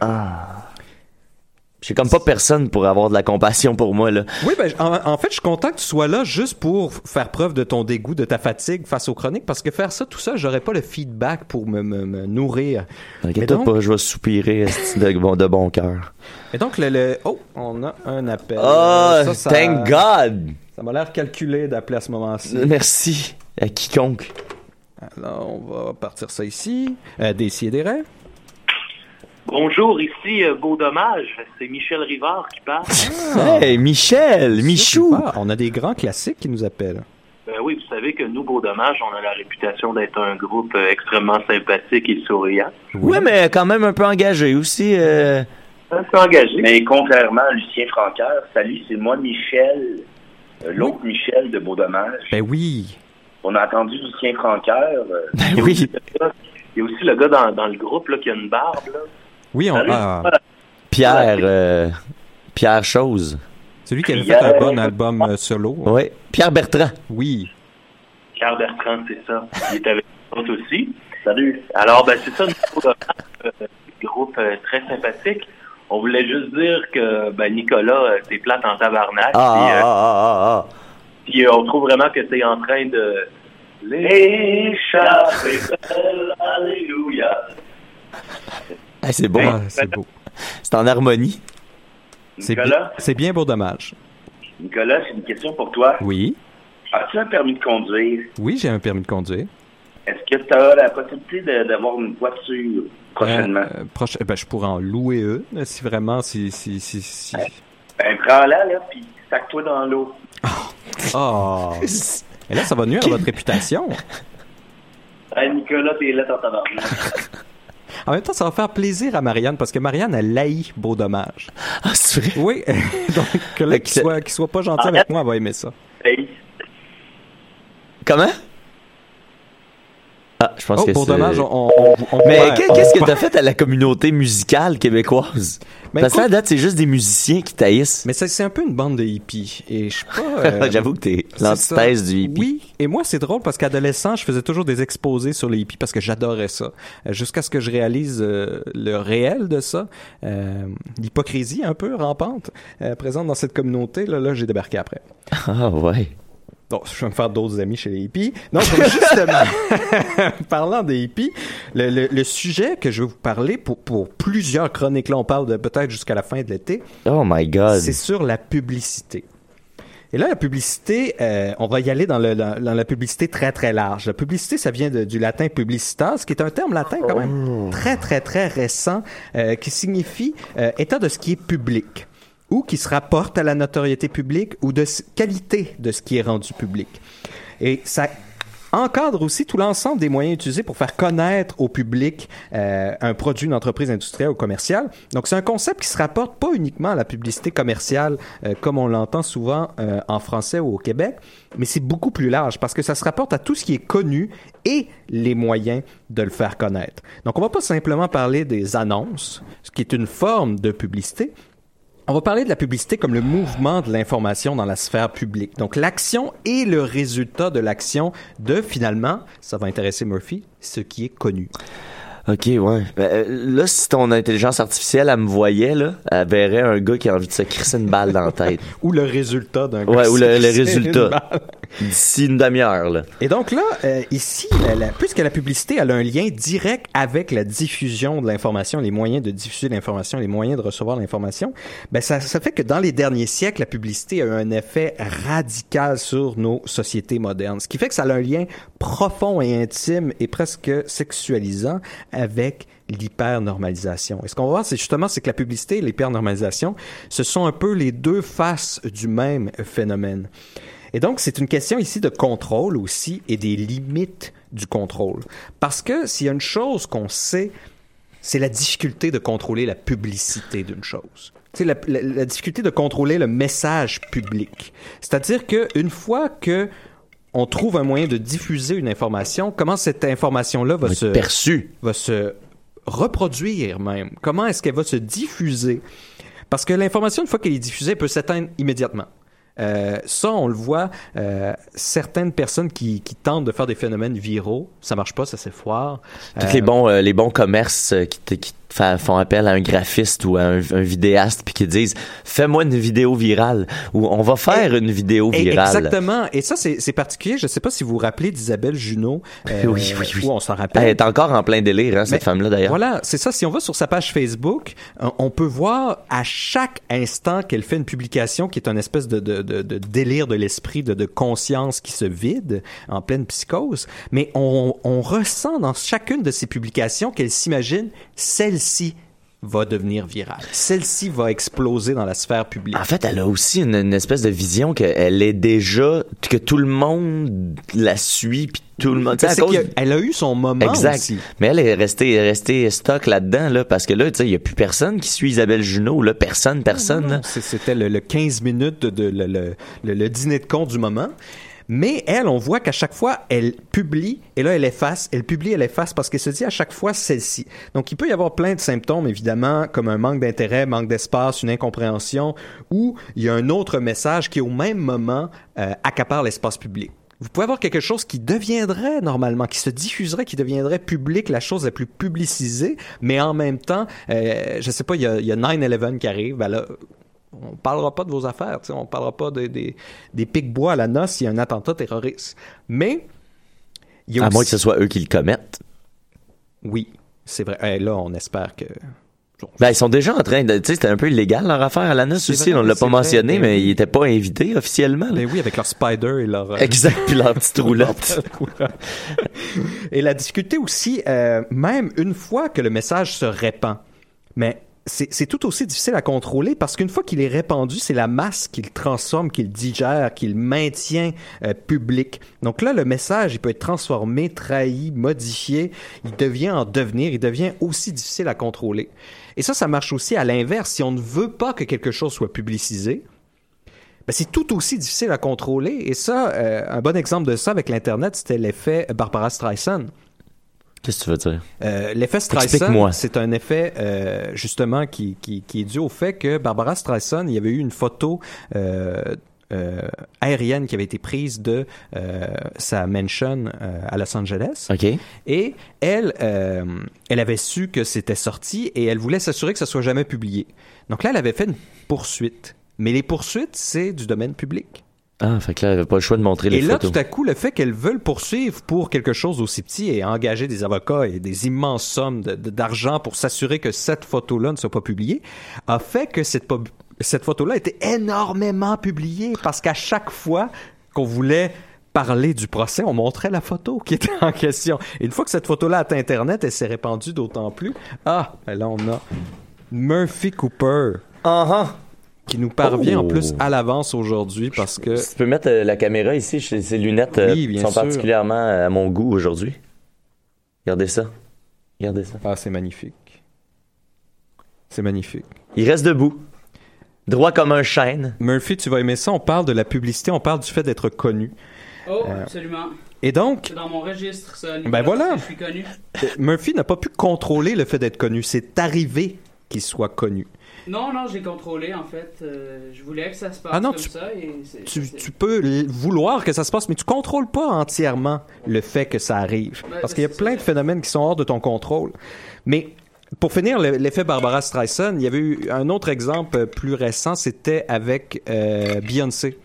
Speaker 3: J'ai comme pas personne pour avoir de la compassion pour moi, là.
Speaker 2: oui, ben, en, en fait, je suis content que tu sois là juste pour faire preuve de ton dégoût, de ta fatigue face aux chroniques, parce que faire ça tout ça, j'aurais pas le feedback pour me, me, me nourrir.
Speaker 3: T'inquiète-toi
Speaker 2: donc-
Speaker 3: pas, je vais soupirer de bon, de bon cœur.
Speaker 2: Et donc, le, le- oh, on a un appel.
Speaker 3: Oh,
Speaker 2: Ça, ça-
Speaker 3: thank God!
Speaker 2: Ça m'a l'air calculé d'appeler à ce moment-ci.
Speaker 3: Merci à quiconque.
Speaker 2: Alors, on va partir ça ici. Euh, Décidérez.
Speaker 6: Bonjour, ici euh, Beau Dommage. C'est Michel Rivard qui parle.
Speaker 3: Hey, Michel, Michou!
Speaker 2: Ah, on a des grands classiques qui nous appellent.
Speaker 6: Ben oui, vous savez que nous, Beau Dommage, on a la réputation d'être un groupe euh, extrêmement sympathique et souriant.
Speaker 3: Ouais, mais quand même un peu engagé aussi. euh.
Speaker 6: Un peu engagé.
Speaker 4: Mais contrairement à Lucien Francaire, salut, c'est moi, Michel, euh, l'autre Michel de Beaudommage.
Speaker 2: Ben oui.
Speaker 4: On a entendu Lucien Francaire. euh, [laughs]
Speaker 3: Ben oui.
Speaker 6: Il y a aussi le gars dans, dans le groupe là, qui a une barbe. Là.
Speaker 2: Oui, on, ah,
Speaker 3: Pierre, euh, Pierre Chose.
Speaker 2: celui qui avait fait un bon album euh, solo.
Speaker 3: Ouais. Pierre Bertrand.
Speaker 2: Oui.
Speaker 6: Pierre Bertrand, c'est ça. Il est avec nous aussi.
Speaker 4: Salut.
Speaker 6: Alors, ben c'est ça, Dommage, euh, groupe euh, très sympathique. On voulait juste dire que ben, Nicolas, euh, t'es plate en tabarnak.
Speaker 3: Ah,
Speaker 6: puis,
Speaker 3: ah, ah, ah, ah.
Speaker 6: Puis euh, on trouve vraiment que t'es en train de l'échapper. Alléluia.
Speaker 3: Hey, c'est beau.
Speaker 2: Ah, c'est beau.
Speaker 3: C'est en harmonie.
Speaker 2: C'est
Speaker 4: Nicolas,
Speaker 2: bien, c'est bien beau dommage.
Speaker 4: Nicolas, j'ai une question pour toi.
Speaker 2: Oui.
Speaker 4: As-tu un permis de conduire?
Speaker 2: Oui, j'ai un permis de conduire.
Speaker 4: Est-ce que tu as la possibilité d'avoir une voiture prochainement?
Speaker 2: Euh, proche- ben, je pourrais en louer une, si vraiment, si, si, si, si.
Speaker 4: Ben, prends-la, là, puis sac-toi dans l'eau.
Speaker 2: Oh. [laughs] Et là, ça va nuire à votre réputation. [laughs]
Speaker 4: Hey, Nicolas, t'es là dans ta barbe.
Speaker 2: En même temps, ça va faire plaisir à Marianne, parce que Marianne, elle laï beau dommage.
Speaker 3: Ah, c'est vrai?
Speaker 2: Oui, [laughs] donc que là, qu'il soit, qu'il soit pas gentil avec moi, elle va aimer ça.
Speaker 4: Hey,
Speaker 3: Comment? Ah, je pense
Speaker 2: Oh,
Speaker 3: que
Speaker 2: pour dommage, on, on, on
Speaker 3: Mais qu'est-ce que t'as fait à la communauté musicale québécoise? Parce que à
Speaker 2: écoute-
Speaker 3: date, c'est juste des musiciens qui taillissent.
Speaker 2: Mais c'est c'est un peu une bande de hippies. Et je pas. [laughs] euh,
Speaker 3: J'avoue que t'es l'antithèse du hippie.
Speaker 2: Oui, et moi c'est drôle parce qu'adolescent, je faisais toujours des exposés sur les hippies parce que j'adorais ça. Euh, Jusqu'à ce que je réalise euh, le réel de ça, euh, l'hypocrisie un peu rampante euh, présente dans cette communauté. Là, là j'ai débarqué après.
Speaker 3: Ah ouais.
Speaker 2: Bon, je vais me faire d'autres amis chez les hippies. Non, donc justement, [laughs] parlant des hippies, le, le- le sujet que je vais vous parler pour, pour plusieurs chroniques, là on parle de peut-être jusqu'à la fin de l'été,
Speaker 3: Oh my god.
Speaker 2: c'est sur la publicité. Et là, la publicité, euh, on va y aller dans, le, dans, dans la publicité très très large. La publicité, ça vient de- du latin publicitas, qui est un terme latin quand même très très très récent, euh, qui signifie euh, état de ce qui est public ou qui se rapporte à la notoriété publique ou de qualité de ce qui est rendu public. Et ça encadre aussi tout l'ensemble des moyens utilisés pour faire connaître au public euh, un produit, une entreprise industrielle ou commerciale. Donc, c'est un concept qui se rapporte pas uniquement à la publicité commerciale euh, comme on l'entend souvent euh, en français ou au Québec, mais c'est beaucoup plus large parce que ça se rapporte à tout ce qui est connu et les moyens de le faire connaître. Donc, on va pas simplement parler des annonces, ce qui est une forme de publicité, on va parler de la publicité comme le mouvement de l'information dans la sphère publique. Donc l'action et le résultat de l'action de finalement, ça va intéresser Murphy, ce qui est connu.
Speaker 3: Ok, ouais. Ben, euh, là, si ton intelligence artificielle, elle me voyait, là, elle verrait un gars qui a envie de se crisser une balle dans la tête. [laughs]
Speaker 2: Ou le résultat d'un
Speaker 3: Ouais, ou le- le résultat. D'ici une demi-heure, là.
Speaker 2: Et donc là, euh, ici, la- la- puisque la publicité elle a un lien direct avec la diffusion de l'information, les moyens de diffuser l'information, les moyens de recevoir l'information, ben ça, ça fait que dans les derniers siècles, la publicité a eu un effet radical sur nos sociétés modernes. Ce qui fait que ça a un lien profond et intime et presque sexualisant avec l'hypernormalisation. Et ce qu'on va voir, c'est justement c'est que la publicité et l'hypernormalisation, ce sont un peu les deux faces du même phénomène. Et donc, c'est une question ici de contrôle aussi et des limites du contrôle. Parce que s'il y a une chose qu'on sait, c'est la difficulté de contrôler la publicité d'une chose. C'est la, la- la difficulté de contrôler le message public. C'est-à-dire qu'une fois que on trouve un moyen de diffuser une information, comment cette information-là va
Speaker 3: Va
Speaker 2: se
Speaker 3: être perçu.
Speaker 2: va se reproduire même? Comment est-ce qu'elle va se diffuser? Parce que l'information, une fois qu'elle est diffusée, elle peut s'éteindre immédiatement. Euh, ça, on le voit, euh, certaines personnes qui, qui tentent de faire des phénomènes viraux, ça marche pas, ça s'effoire.
Speaker 3: Tous
Speaker 2: Euh,
Speaker 3: les bons, euh, les bons commerces qui, qui font appel à un graphiste ou à un, un vidéaste puis qui disent fais-moi une vidéo virale ou on va faire une vidéo
Speaker 2: Et-
Speaker 3: virale.
Speaker 2: Exactement. Et ça, c'est particulier. Je sais pas si vous vous rappelez d'Isabelle Junot. [laughs] euh,
Speaker 3: Oui, oui, oui.
Speaker 2: où on s'en rappelle.
Speaker 3: Elle est encore en plein délire, hein, cette
Speaker 2: Mais
Speaker 3: femme-là d'ailleurs.
Speaker 2: Voilà, c'est ça. Si on va sur sa page Facebook, on- on peut voir à chaque instant qu'elle fait une publication qui est un espèce de, de, de, de délire de l'esprit, de, de conscience qui se vide en pleine psychose. Mais on, on ressent dans chacune de ces publications qu'elle s'imagine celle-ci va devenir virale. Celle-ci va exploser dans la sphère publique.
Speaker 3: En fait, elle a aussi une, une espèce de vision qu'elle est déjà que tout le monde la suit puis tout le monde. cause-
Speaker 2: a- elle a eu son moment
Speaker 3: Exact.
Speaker 2: aussi.
Speaker 3: Mais elle est restée, restée stock là-dedans, là, parce que là, tu sais, il y a plus personne qui suit Isabelle Junot, là. Personne, personne,
Speaker 2: C'était le, le 15 minutes de, le- le- le dîner de con du moment. Mais elle, on voit qu'à chaque fois, elle publie et là, elle efface. Elle publie, elle efface parce qu'elle se dit à chaque fois celle-ci. Donc, il peut y avoir plein de symptômes, évidemment, comme un manque d'intérêt, manque d'espace, une incompréhension, ou il y a un autre message qui, au même moment, euh, accapare l'espace public. Vous pouvez avoir quelque chose qui deviendrait normalement, qui se diffuserait, qui deviendrait public, la chose la plus publicisée, mais en même temps, euh, je sais pas, il y a, y a 9-11 qui arrive, ben là, on parlera pas de vos affaires, sais, on parlera pas des, des, des pics-bois à la noce s'il y a un attentat terroriste. Mais, il y a
Speaker 3: À
Speaker 2: aussi-
Speaker 3: moins que ce soit eux qui le commettent.
Speaker 2: Oui, c'est vrai. Eh, là, on espère que...
Speaker 3: Ben, ils sont déjà en train de, tu sais, c'était un peu illégal leur affaire à la noce
Speaker 2: C'est
Speaker 3: aussi, on l'a
Speaker 2: c'est
Speaker 3: pas mentionné,
Speaker 2: ben
Speaker 3: mais ils étaient pas invités officiellement, là.
Speaker 2: Mais oui, avec leur spider et leur... euh,
Speaker 3: Exact, puis [laughs] leur petite roulotte.
Speaker 2: Et la difficulté aussi, euh, même une fois que le message se répand, mais c'est tout aussi difficile à contrôler parce qu'une fois qu'il est répandu, c'est la masse qui le transforme, qui le digère, qui le maintient euh, public. Donc là, le message, il peut être transformé, trahi, modifié. Il devient en devenir, il devient aussi difficile à contrôler. Et ça, ça marche aussi à l'inverse. Si on ne veut pas que quelque chose soit publicisé, ben, c'est tout aussi difficile à contrôler. Et ça, euh, un bon exemple de ça avec l'Internet, c'était l'effet Barbara Streisand.
Speaker 3: Qu'est-ce que tu veux dire?
Speaker 2: Euh, l'effet Streisand, c'est un effet euh, justement qui, qui, qui est dû au fait que Barbara Streisand, il y avait eu une photo euh, aérienne qui avait été prise de sa mansion à Los Angeles.
Speaker 3: OK.
Speaker 2: Et elle, elle avait su que c'était sorti et elle voulait s'assurer que ça soit jamais publié. Donc là, elle avait fait une poursuite. Mais les poursuites, c'est du domaine public.
Speaker 3: Ah, fait que là, elle avait pas le choix de montrer les
Speaker 2: Et là,
Speaker 3: photos.
Speaker 2: tout à coup, le fait qu'elles veulent poursuivre pour quelque chose aussi petit et engager des avocats et des immenses sommes d'argent pour s'assurer que cette photo-là ne soit pas publiée, a fait que cette, photo-là était énormément publiée parce qu'à chaque fois qu'on voulait parler du procès, on montrait la photo qui était en question. Et une fois que cette photo-là a atteint Internet, elle s'est répandue d'autant plus. Ah, ben là, on a Murphy Cooper qui nous parvient en
Speaker 3: Oh.
Speaker 2: plus à l'avance aujourd'hui parce que...
Speaker 3: Tu peux mettre euh, la caméra ici, ces lunettes euh,
Speaker 2: Oui, bien
Speaker 3: sont
Speaker 2: sûr.
Speaker 3: particulièrement à mon goût aujourd'hui. Regardez ça. Regardez ça.
Speaker 2: Ah, c'est magnifique. C'est magnifique.
Speaker 3: Il reste debout. Droit comme un chêne.
Speaker 2: Murphy, tu vas aimer ça. On parle de la publicité, on parle du fait d'être connu.
Speaker 7: Oh,
Speaker 2: Euh,
Speaker 7: absolument.
Speaker 2: Et donc,
Speaker 7: C'est dans mon registre, ça.
Speaker 2: Ben voilà.
Speaker 7: Je suis connu.
Speaker 2: euh, Murphy n'a pas pu contrôler le fait d'être connu. C'est arrivé qu'il soit connu.
Speaker 7: Non, non, j'ai contrôlé, en fait. Euh, je voulais que ça se passe
Speaker 2: Ah non,
Speaker 7: comme
Speaker 2: tu-
Speaker 7: ça. Et
Speaker 2: Tu, peux vouloir que ça se passe, mais tu contrôles pas entièrement le fait que ça arrive.
Speaker 7: Ben,
Speaker 2: Parce qu'il y a plein de phénomènes qui sont hors de ton contrôle. Mais pour finir, le- l'effet Barbara Streisand, il y avait eu un autre exemple plus récent, c'était avec euh, Beyoncé.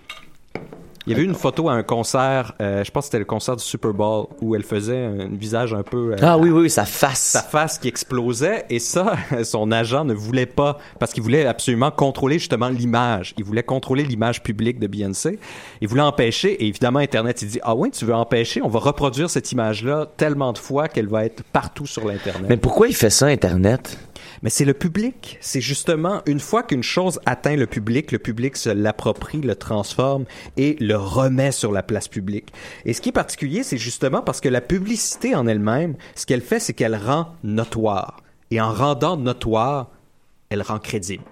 Speaker 2: Il y avait eu une photo à un concert, euh, je pense que c'était le concert du Super Bowl, où elle faisait un visage un peu... euh,
Speaker 3: Ah oui, oui, sa face.
Speaker 2: sa face qui explosait et ça, [laughs] son agent ne voulait pas parce qu'il voulait absolument contrôler justement l'image. Il voulait contrôler l'image publique de Beyoncé. Il voulait empêcher et évidemment Internet il dit ah ouais tu veux empêcher on va reproduire cette image là tellement de fois qu'elle va être partout sur l'internet.
Speaker 3: Mais pourquoi il fait ça, Internet?
Speaker 2: Mais c'est le public. C'est justement une fois qu'une chose atteint le public, le public se l'approprie, le transforme et le remet sur la place publique. Et ce qui est particulier, c'est justement parce que la publicité en elle-même, ce qu'elle fait, c'est qu'elle rend notoire. Et en rendant notoire, elle rend crédible.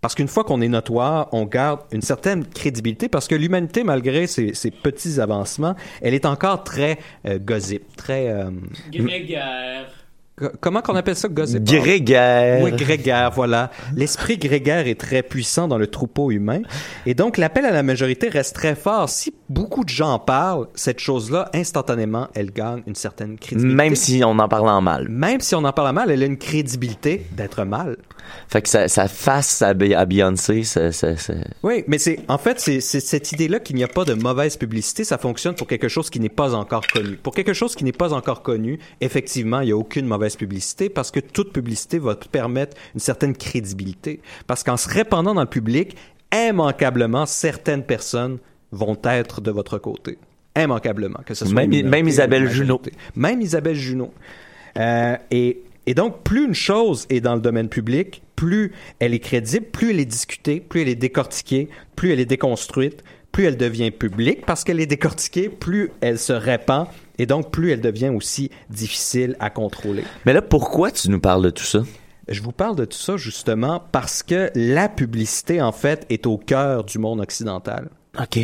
Speaker 2: Parce qu'une fois qu'on est notoire, on garde une certaine crédibilité parce que l'humanité, malgré ses, petits avancements, elle est encore très euh, gossip, très... euh,
Speaker 7: Grégaire.
Speaker 2: Co- comment qu'on appelle ça, gossip?
Speaker 3: Grégaire.
Speaker 2: Oui, grégaire, voilà. L'esprit grégaire est très puissant dans le troupeau humain. Et donc, l'appel à la majorité reste très fort. Si beaucoup de gens en parlent, cette chose-là, instantanément, elle gagne une certaine crédibilité.
Speaker 3: Même si on en parle en mal.
Speaker 2: Même si on en parle mal, elle a une crédibilité d'être mal.
Speaker 3: Fait que sa, sa face à, Be- à Beyoncé, ça, ça, ça-
Speaker 2: Oui, mais c'est en fait c'est cette idée-là qu'il n'y a pas de mauvaise publicité, ça fonctionne pour quelque chose qui n'est pas encore connu. Pour quelque chose qui n'est pas encore connu, effectivement, il n'y a aucune mauvaise publicité parce que toute publicité va te permettre une certaine crédibilité. Parce qu'en se répandant dans le public, immanquablement, certaines personnes vont être de votre côté. Immanquablement, que ce soit
Speaker 3: Même- Isabelle Junot.
Speaker 2: Même Isabelle Junot. Euh, et, et donc, plus une chose est dans le domaine public, plus elle est crédible, plus elle est discutée, plus elle est décortiquée, plus elle est déconstruite, plus elle devient publique parce qu'elle est décortiquée, plus elle se répand et donc plus elle devient aussi difficile à contrôler.
Speaker 3: Mais là, pourquoi tu nous parles de tout ça?
Speaker 2: Je vous parle de tout ça justement parce que la publicité, en fait, est au cœur du monde occidental.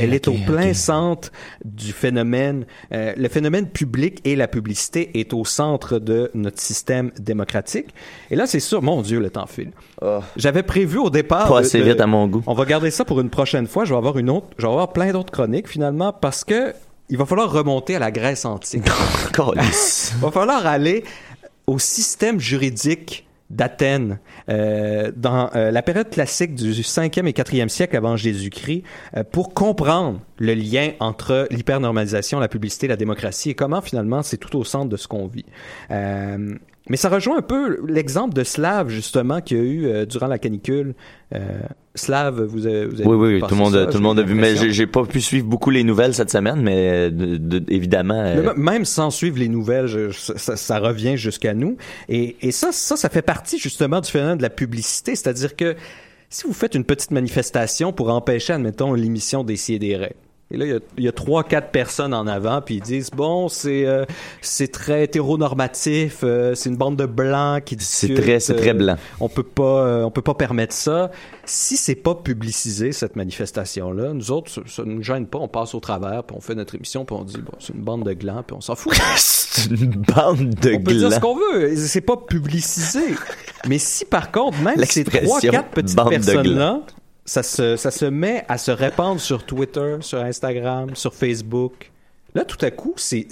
Speaker 2: Elle est au plein centre du phénomène. euh, le phénomène public et la publicité est au centre de notre système démocratique. Et là, c'est sûr, mon Dieu, le temps file. J'avais prévu au départ.
Speaker 3: Pas assez
Speaker 2: de-
Speaker 3: vite à mon goût.
Speaker 2: On va garder ça pour une prochaine fois. Je vais avoir une autre. Je vais avoir plein d'autres chroniques finalement parce que il va falloir remonter à la Grèce antique. [laughs] Il va falloir aller au système juridique d'Athènes euh, dans euh, la période classique du 5e et 4e siècle avant Jésus-Christ euh, pour comprendre le lien entre l'hypernormalisation, la publicité, la démocratie et comment finalement c'est tout au centre de ce qu'on vit. Mais ça rejoint un peu l'exemple de Slav justement qu'il y a eu euh, durant la canicule. Euh, Slav, vous avez, vous avez
Speaker 3: Oui, oui, tout le monde,
Speaker 2: ça,
Speaker 3: tout le monde a vu. Mais j'ai pas pu suivre beaucoup les nouvelles cette semaine, mais de- de- évidemment. euh,
Speaker 2: même sans suivre les nouvelles, je- ça, ça revient jusqu'à nous. Et, et ça, ça, ça fait partie justement du phénomène de la publicité. C'est-à-dire que si vous faites une petite manifestation pour empêcher, admettons, l'émission des raies, Et là, il y a- trois, quatre personnes en avant, puis ils disent bon, c'est euh, c'est très hétéronormatif, euh, c'est une bande de blancs qui
Speaker 3: C'est
Speaker 2: discutent,
Speaker 3: très, c'est très
Speaker 2: euh,
Speaker 3: blanc.
Speaker 2: On peut pas, euh, on peut pas permettre ça. Si c'est pas publicisé cette manifestation-là, nous autres, ça, ça nous gêne pas. On passe au travers, puis on fait notre émission, puis on dit bon, c'est une bande de glands, puis on s'en fout. [laughs]
Speaker 3: C'est une bande de
Speaker 2: On peut dire ce
Speaker 3: glands.
Speaker 2: qu'on veut, c'est pas publicisé. Mais si par contre, même ces trois, quatre petites personnes-là, ça se, ça se met à se répandre sur Twitter, sur Instagram, sur Facebook. Là, tout à coup, c'est,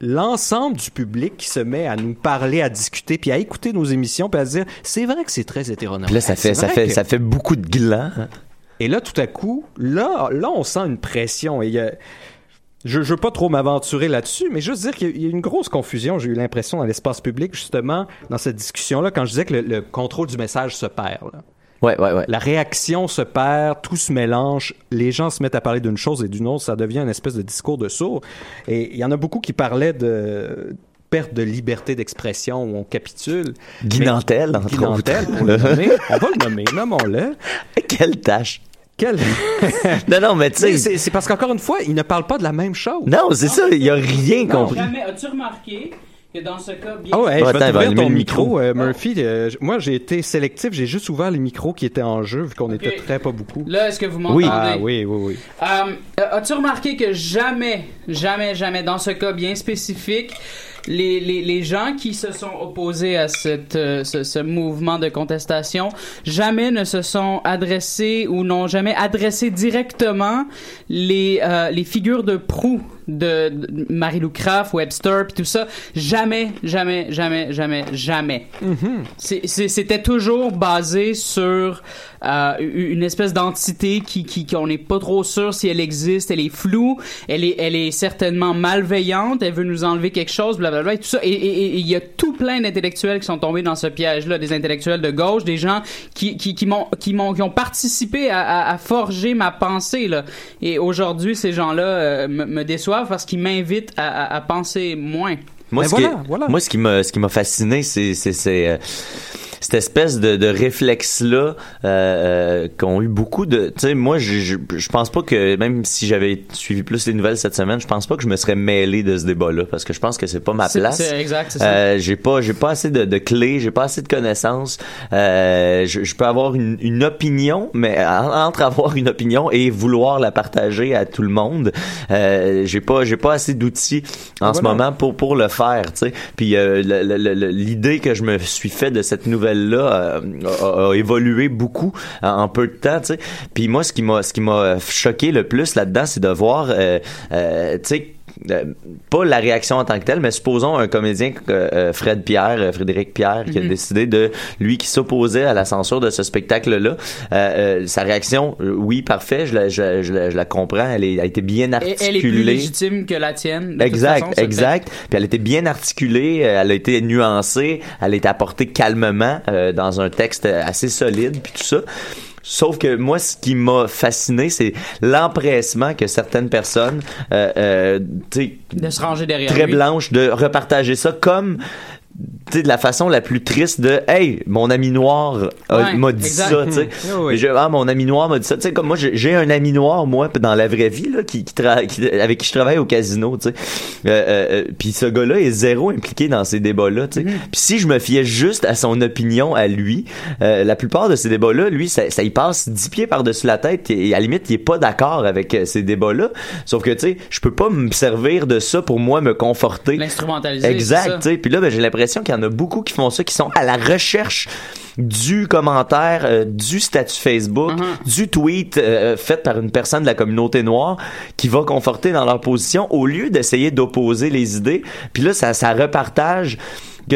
Speaker 2: l'ensemble du public qui se met à nous parler, à discuter, puis à écouter nos émissions, puis à se dire, c'est vrai que c'est très hétéronormatif.
Speaker 3: Puis là, ça fait, ça fait,
Speaker 2: que-
Speaker 3: ça fait beaucoup de glands. hein.
Speaker 2: et là, tout à coup, là, là, on sent une pression. Et il y a- je ne veux pas trop m'aventurer là-dessus, mais juste dire qu'il y a- il y a une grosse confusion, j'ai eu l'impression, dans l'espace public, justement, dans cette discussion-là, quand je disais que le, le contrôle du message se perd. là.
Speaker 3: Ouais, ouais, ouais.
Speaker 2: La réaction se perd, tout se mélange, les gens se mettent à parler d'une chose et d'une autre, ça devient une espèce de discours de sourd. Et il y en a beaucoup qui parlaient de perte de liberté d'expression où on capitule.
Speaker 3: Guy Nantel, entre
Speaker 2: Guy Nantel,
Speaker 3: autres.
Speaker 2: pour le nommer. On va le nommer, [laughs] nommons-le.
Speaker 3: Quelle tâche.
Speaker 2: Quel... [laughs]
Speaker 3: Non, non, mais tu sais.
Speaker 2: c'est c'est parce qu'encore une fois, il ne parle pas de la même chose.
Speaker 3: Non, c'est ça, il a rien
Speaker 7: Non,
Speaker 3: compris.
Speaker 7: jamais. As-tu remarqué que dans ce cas, bien
Speaker 2: Ah ouais,
Speaker 3: Oh,
Speaker 2: je vais t'ouvrir ton micro,
Speaker 3: micro.
Speaker 2: euh, Murphy. Euh, moi, j'ai été sélectif, j'ai juste ouvert les micros qui étaient en jeu, vu qu'on était
Speaker 7: Ok.
Speaker 2: très pas beaucoup.
Speaker 7: Là, est-ce que vous m'entendez?
Speaker 2: Ah oui, oui, oui.
Speaker 7: Euh, As-tu remarqué que jamais, jamais, jamais, dans ce cas bien spécifique, les, les, les gens qui se sont opposés à cette, euh, ce, ce mouvement de contestation, jamais ne se sont adressés ou n'ont jamais adressé directement les, euh, les figures de proue de, de Marie-Lou Craft, Webster, puis tout ça. Jamais, jamais, jamais, jamais, jamais. C'est- C'était toujours basé sur euh, une espèce d'entité qui, qui, qu'on n'est pas trop sûr si elle existe, elle est floue, elle est, elle est certainement malveillante, elle veut nous enlever quelque chose, blablabla, et tout ça. Et et- et il y a tout plein d'intellectuels qui sont tombés dans ce piège-là, des intellectuels de gauche, des gens qui, qui, qui, m'ont, qui, m'ont, qui ont participé à, à, à forger ma pensée. Là. Et aujourd'hui, ces gens-là euh, me, me déçoivent parce qu'ils m'invitent à, à, à penser moins.
Speaker 3: Moi,
Speaker 2: Ben
Speaker 3: ce, qui,
Speaker 2: voilà.
Speaker 3: moi, ce qui m'a, ce qui m'a fasciné, c'est, c'est, c'est euh, cette espèce de, de réflexe-là euh, euh, qu'ont eu beaucoup de. Tu sais, moi, je, je, pense pas que même si j'avais suivi plus les nouvelles cette semaine, je pense pas que je me serais mêlé de ce débat-là parce que je pense que c'est pas ma place.
Speaker 7: c'est exact, c'est.
Speaker 3: Euh, j'ai pas, j'ai pas assez de, de clés, j'ai pas assez de connaissances. Euh, je, je peux avoir une, une opinion, mais en- entre avoir une opinion et vouloir la partager à tout le monde, euh, j'ai pas, j'ai pas assez d'outils en
Speaker 2: Ah,
Speaker 3: ce moment pour pour le faire, tu sais. Puis euh, l'idée que je me suis fait de cette nouvelle là a, a évolué beaucoup en, en peu de temps, tu sais. Puis moi, ce qui m'a, ce qui m'a choqué le plus là-dedans, c'est de voir, euh, euh, tu sais. Euh, pas la réaction en tant que telle, mais supposons un comédien, euh, euh, Fred Pierre, Frédéric Pierre, qui a
Speaker 7: Mhm.
Speaker 3: décidé de, lui qui s'opposait à la censure de ce spectacle-là, sa réaction, oui, parfait, je la, je, je la- je la comprends, elle, est, elle a été bien articulée.
Speaker 7: Elle est plus légitime que la tienne. de toute
Speaker 3: Exact,
Speaker 7: façon,
Speaker 3: exact. Puis elle était bien articulée, elle a été nuancée, elle a été apportée calmement euh, dans un texte assez solide, puis tout ça. Sauf que moi, ce qui m'a fasciné, c'est l'empressement que certaines personnes, euh, euh, tu sais,
Speaker 7: De se ranger derrière
Speaker 3: très
Speaker 7: lui.
Speaker 3: blanches, de repartager ça comme de la façon la plus triste de hey mon ami noir
Speaker 7: Ouais,
Speaker 3: m'a dit
Speaker 7: exact.
Speaker 3: ça tu sais
Speaker 2: Oui, oui.
Speaker 3: Et je- ah mon ami noir m'a dit ça tu sais comme moi j'ai un ami noir moi dans la vraie vie là qui, qui avec qui je travaille au casino tu sais euh, euh, euh, puis ce gars-là est zéro impliqué dans ces débats-là tu sais
Speaker 7: Mm-hmm.
Speaker 3: puis si je me fiais juste à son opinion à lui euh, la plupart de ces débats-là lui ça, ça y passe dix pieds par-dessus la tête et à la limite il est pas d'accord avec euh, ces débats-là sauf que tu sais je peux pas me servir de ça pour moi me conforter
Speaker 7: L'instrumentaliser.
Speaker 3: Exact,
Speaker 7: ça.
Speaker 3: tu sais. Puis là, ben, j'ai l'impression qu'il y en a beaucoup qui font ça, qui sont à la recherche du commentaire, euh, du statut Facebook,
Speaker 7: Uh-huh.
Speaker 3: du tweet euh, fait par une personne de la communauté noire qui va conforter dans leur position au lieu d'essayer d'opposer les idées. Puis là, ça, ça repartage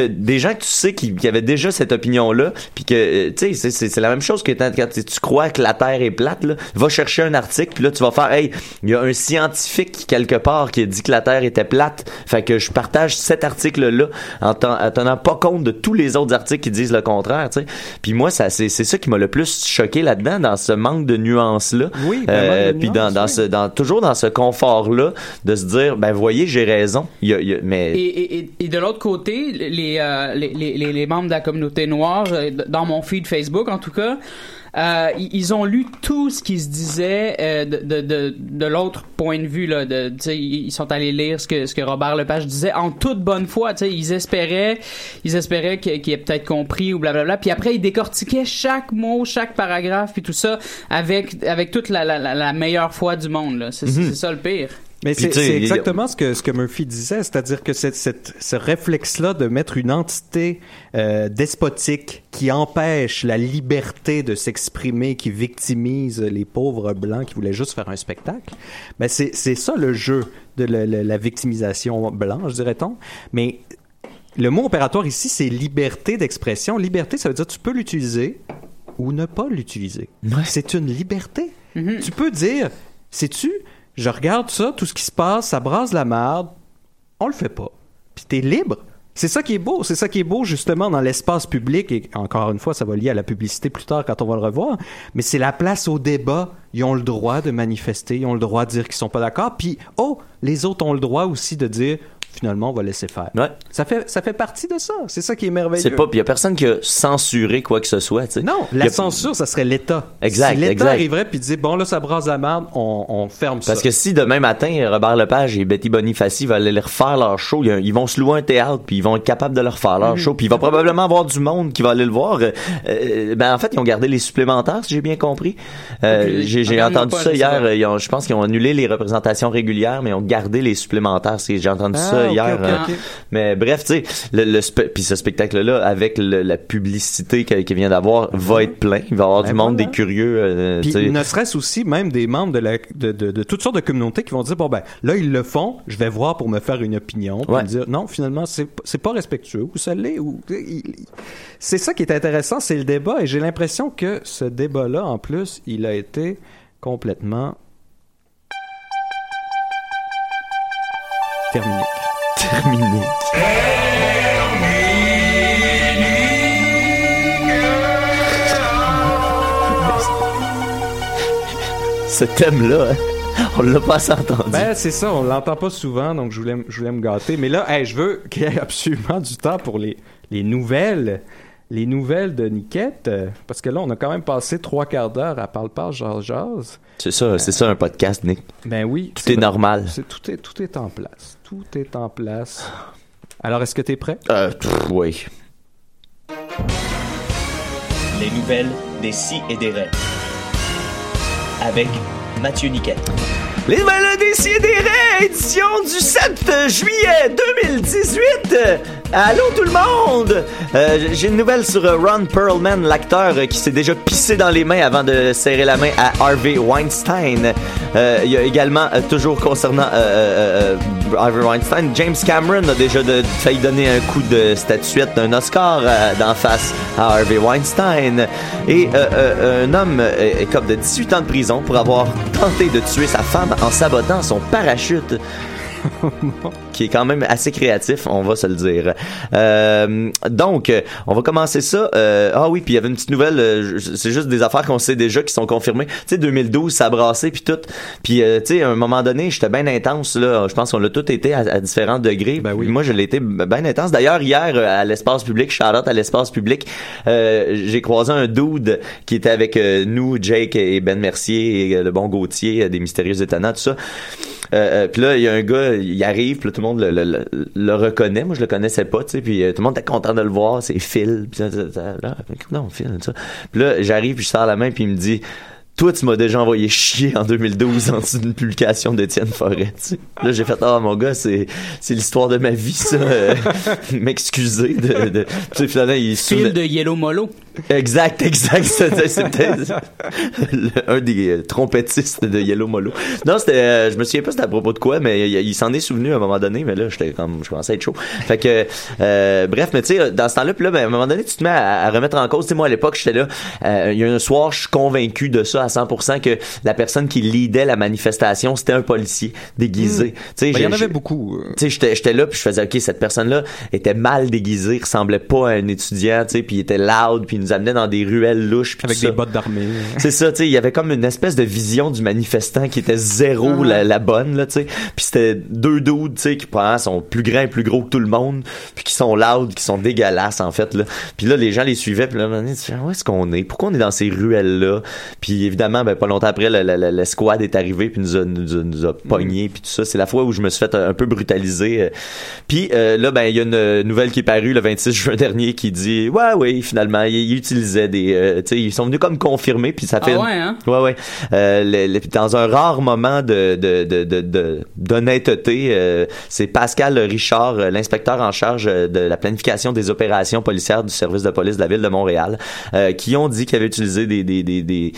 Speaker 3: que des gens que tu sais qui, qui avaient déjà cette opinion-là, puis que, euh, tu sais, c'est- la même chose que quand, tu crois que la Terre est plate, là, va chercher un article, puis là, tu vas faire, hey, il y a un scientifique quelque part qui a dit que la Terre était plate, fait que je partage cet article-là en ten- en tenant pas compte de tous les autres articles qui disent le contraire, tu sais. Puis moi, ça, c'est c'est ça qui m'a le plus choqué là-dedans, dans ce manque de nuances-là.
Speaker 2: Oui, ben,
Speaker 3: Euh, puis dans,
Speaker 2: nuances,
Speaker 3: dans
Speaker 2: oui.
Speaker 3: ce, dans, toujours dans ce confort-là, de se dire, ben voyez, j'ai raison. Y a, y a- mais
Speaker 7: et- et de l'autre côté, les, euh, les, les, membres de la communauté noire, euh, dans mon feed Facebook en tout cas, euh, ils ont lu tout ce qui se disait euh, de, de, de, de l'autre point de vue là. De, ils sont allés lire ce que ce que Robert Lepage disait en toute bonne foi. Ils espéraient, ils espéraient qu'il ait peut-être compris ou blablabla. Puis après, ils décortiquaient chaque mot, chaque paragraphe, puis tout ça avec avec toute la, la, la, la meilleure foi du monde. C'est c'est ça le pire.
Speaker 2: Mais c'est exactement ce que, ce que Murphy disait, c'est-à-dire que cette, cette, ce réflexe-là de mettre une entité euh, despotique qui empêche la liberté de s'exprimer, qui victimise les pauvres blancs qui voulaient juste faire un spectacle, ben c'est ça le jeu de la, la- la victimisation blanche, dirait-on. Mais le mot opératoire ici, c'est liberté d'expression. Liberté, ça veut dire tu peux l'utiliser ou ne pas l'utiliser. C'est une liberté. Tu peux dire, sais-tu, je regarde ça, tout ce qui se passe, ça brasse la merde, on le fait pas. Puis t'es libre. C'est ça qui est beau. C'est ça qui est beau, justement, dans l'espace public. Et encore une fois, ça va lier à la publicité plus tard quand on va le revoir. Mais c'est la place au débat. Ils ont le droit de manifester. Ils ont le droit de dire qu'ils sont pas d'accord. Puis, oh, les autres ont le droit aussi de dire, finalement, on va laisser faire.
Speaker 3: Ouais.
Speaker 2: Ça fait, ça fait partie de ça. C'est ça qui est merveilleux.
Speaker 3: C'est pas, puis y a personne qui a censuré quoi que ce soit, tu sais.
Speaker 2: Non, la censure, ça serait l'État.
Speaker 3: Exact,
Speaker 2: Si l'État arriverait puis disait, bon, là, ça brasse la merde, on, on ferme ça.
Speaker 3: Parce que si demain matin, Robert Lepage et Betty Bonifaci veulent aller refaire leur show, ils vont se louer un théâtre, puis ils vont être capables de leur faire
Speaker 2: Mhm.
Speaker 3: leur show, puis il va probablement avoir du monde qui va aller le voir. Euh, euh, ben en fait, ils ont gardé les supplémentaires, si j'ai bien compris. Euh, j'ai entendu ça hier.
Speaker 7: pas.
Speaker 3: Ils ont- je pense qu'ils ont annulé les représentations régulières, mais ils ont gardé les supplémentaires. J'ai entendu
Speaker 2: Ah,
Speaker 3: ça
Speaker 2: ok,
Speaker 3: hier.
Speaker 2: ok.
Speaker 3: Mais bref, tu sais, le, le spe- puis ce spectacle-là, avec le- la publicité qu'il vient d'avoir, va être plein. Il va y avoir
Speaker 2: Ben
Speaker 3: du monde,
Speaker 2: voilà.
Speaker 3: des curieux. euh,
Speaker 2: Puis ne serait-ce aussi même des membres de, la, de, de, de toutes sortes de communautés qui vont dire bon ben là ils le font, je vais voir pour me faire une opinion, puis
Speaker 3: Ouais.
Speaker 2: dire non finalement c'est pas respectueux ou ça l'est ou c'est ça qui est intéressant, c'est le débat et j'ai l'impression que ce débat-là en plus il a été complètement terminé.
Speaker 3: Terminé. Ce thème-là, hein, on l'a pas assez entendu.
Speaker 2: Ben, c'est ça, on l'entend pas souvent, donc je voulais, je voulais me gâter. Mais là, je veux qu'il y ait [laughs] absolument du temps pour les, les nouvelles. Les nouvelles de Niquette, euh, parce que là, on a quand même passé trois quarts d'heure à parle-parle, jase, jase.
Speaker 3: c'est ça, c'est ça un podcast, Nick.
Speaker 2: Ben oui.
Speaker 3: Tout est normal.
Speaker 2: Tout, est, tout est en place. Tout est en place. Alors, est-ce que tu es prêt?
Speaker 3: Euh, pff, oui.
Speaker 8: Les nouvelles des si et des rêves. Avec Mathieu Niquette.
Speaker 3: Les nouvelles Décidérés, édition du 7 juillet 2018. Allô tout le monde! Euh, J'ai une nouvelle sur euh, Ron Perlman, l'acteur euh, qui s'est déjà pissé dans les mains avant de serrer la main à Harvey Weinstein. Il y a également, toujours concernant Harvey Weinstein, James Cameron a déjà de, failli donner un coup de statuette d'un Oscar d'en face à Harvey Weinstein. Et un homme euh, écope de 18 ans de prison pour avoir tenté de tuer sa femme en sabotant son parachute. [laughs] qui est quand même assez créatif, on va se le dire. Euh, donc, on va commencer ça. Euh, ah oui, puis il y avait une petite nouvelle, euh, c'est juste des affaires qu'on sait déjà qui sont confirmées. Tu sais, 2012, ça a brassé, puis tout. Puis, euh, tu sais, à un moment donné, j'étais bien intense, là. Je pense qu'on l'a tout été à, à différents degrés.
Speaker 2: Ben oui.
Speaker 3: Moi, je l'ai été bien intense. D'ailleurs, hier, euh, à l'espace public, out à l'espace public, euh, j'ai croisé un dude qui était avec nous, Jake et Ben Mercier et le bon Gauthier, des Mystérieux Étonnants, tout ça. Euh, euh, puis là, il y a un gars, il arrive, puis tout le monde le, le, le- le reconnaît. Moi, je le connaissais pas, tu sais. Puis euh, tout le monde était content de le voir. C'est Phil. Puis là, non, Phil, ça. Puis là, j'arrive, puis je sors la main, puis il me dit. Toi, tu m'as déjà envoyé chier en 2012 en dessous d'une publication d'Étienne Forêt. tu sais. Là, j'ai fait ah mon gars, c'est c'est l'histoire de ma vie ça. Euh, [laughs] M'excuser de, de... Tu sais, finalement, il
Speaker 7: Fil de Yellow Molo.
Speaker 3: Exact, exact. C'était un des euh, trompettistes de Yellow Molo. Non, c'était, euh, je me souviens pas c'était à propos de quoi, mais il, il s'en est souvenu à un moment donné, mais là, j'étais comme, je commençais à être chaud. Fait que, euh, bref, mais tu sais, dans ce temps-là, puis là, ben, à un moment donné, tu te mets à, à remettre en cause. Tu sais, moi, à l'époque, j'étais là, il y a un soir, je suis convaincu de ça à 100% que la personne qui leadait la manifestation, c'était un policier déguisé.
Speaker 2: Ben, il y en avait beaucoup. euh.
Speaker 3: tu sais, j'étais, là puis je faisais ok cette personne là était mal déguisée ressemblait pas à un étudiant tu sais puis il était loud puis il nous amenait dans des ruelles louches
Speaker 2: Avec des
Speaker 3: ça.
Speaker 2: bottes d'armée.
Speaker 3: c'est ça tu sais il y avait comme une espèce de vision du manifestant qui était zéro la, la bonne là tu sais puis c'était deux dudes tu sais qui probablement sont plus grands et plus gros que tout le monde puis qui sont loud qui sont dégueulasses en fait là puis là les gens les suivaient puis là tu fais, où est-ce qu'on est? Pourquoi on est dans ces ruelles là puis évidemment ben pas longtemps après le, le, le- le squad est arrivé puis nous a nous a, nous a pognés puis tout ça c'est la fois où je me suis fait un, un peu brutaliser euh. puis euh, là ben il y a une euh, nouvelle qui est parue le 26 juin [laughs] dernier qui dit ouais oui finalement il, il utilisait des euh, tu sais ils sont venus comme confirmer puis ça
Speaker 7: Ah
Speaker 3: fait
Speaker 7: ouais, hein?
Speaker 3: Ouais, ouais. Euh, dans un rare moment de de de de- de- d'honnêteté, euh, c'est Pascal Richard, euh, l'inspecteur en charge euh, de la planification des opérations policières du service de police de la ville de Montréal, euh, qui ont dit qu'il avait utilisé des des des, des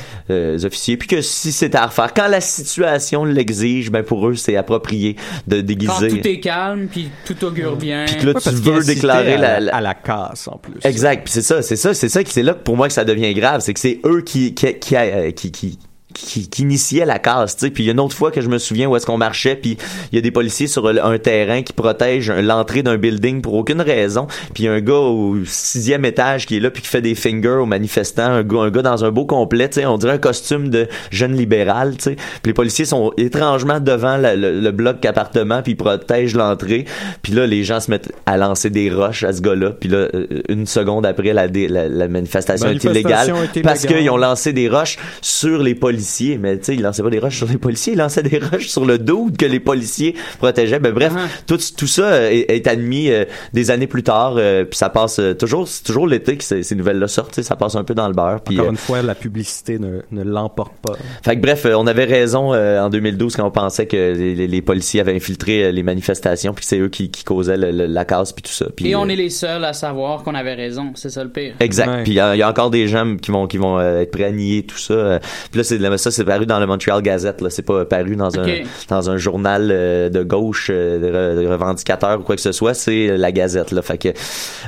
Speaker 3: euh, officiers, puis que si c'était à refaire, quand la situation l'exige, ben pour eux c'est approprié de déguiser.
Speaker 7: Quand tout est calme, puis tout augure bien.
Speaker 3: Puis que là,
Speaker 2: Ouais,
Speaker 3: tu veux déclarer
Speaker 2: à,
Speaker 3: la- la-
Speaker 2: à la casse en plus.
Speaker 3: Exact, puis c'est ça, c'est ça, c'est ça qui c'est là que pour moi que ça devient grave, c'est que c'est eux qui qui qui qui, qui qui, qui initiait la casse, tu sais. Puis il y a une autre fois que je me souviens où est-ce qu'on marchait, puis il y a des policiers sur un terrain qui protègent l'entrée d'un building pour aucune raison. Puis il y a un gars au sixième étage qui est là puis qui fait des fingers aux manifestants, un gars, un gars dans un beau complet, tu sais. On dirait un costume de jeune libéral, tu sais. Puis les policiers sont étrangement devant la- le, le bloc appartement puis ils protègent l'entrée. Puis là, les gens se mettent à lancer des roches à ce gars-là. Puis là, euh, une seconde après, la, dé- la, la manifestation, est illégale
Speaker 2: est
Speaker 3: parce
Speaker 2: illégale.
Speaker 3: qu'ils ont lancé des roches sur les policiers. Mais tu sais, ils lançaient pas des roches sur les policiers, ils lançaient des [laughs] roches sur le dos que les policiers protégeaient. Ben bref, tout, tout ça est, est admis euh, des années plus tard. euh, puis ça passe euh, toujours, c'est toujours l'été que ces, ces nouvelles-là sortent. tu sais, Ça passe un peu dans le beurre. Puis,
Speaker 2: Encore
Speaker 3: euh,
Speaker 2: une fois, la publicité ne, ne l'emporte pas.
Speaker 3: fait que bref, on avait raison euh, en 2012 quand on pensait que les, les- les policiers avaient infiltré les manifestations puis que c'est eux qui, qui causaient le- le- la casse puis tout ça.
Speaker 7: Et on
Speaker 3: euh,
Speaker 7: est les seuls à savoir qu'on avait raison. C'est ça le pire.
Speaker 3: Exact. Puis il y, a il y a encore des gens qui vont qui vont être prêts à nier tout ça. Puis là c'est ça c'est paru dans le Montreal Gazette là, c'est pas paru dans un dans un journal euh, de gauche euh, de, re- de revendicateur ou quoi que ce soit, c'est la Gazette là. Fait que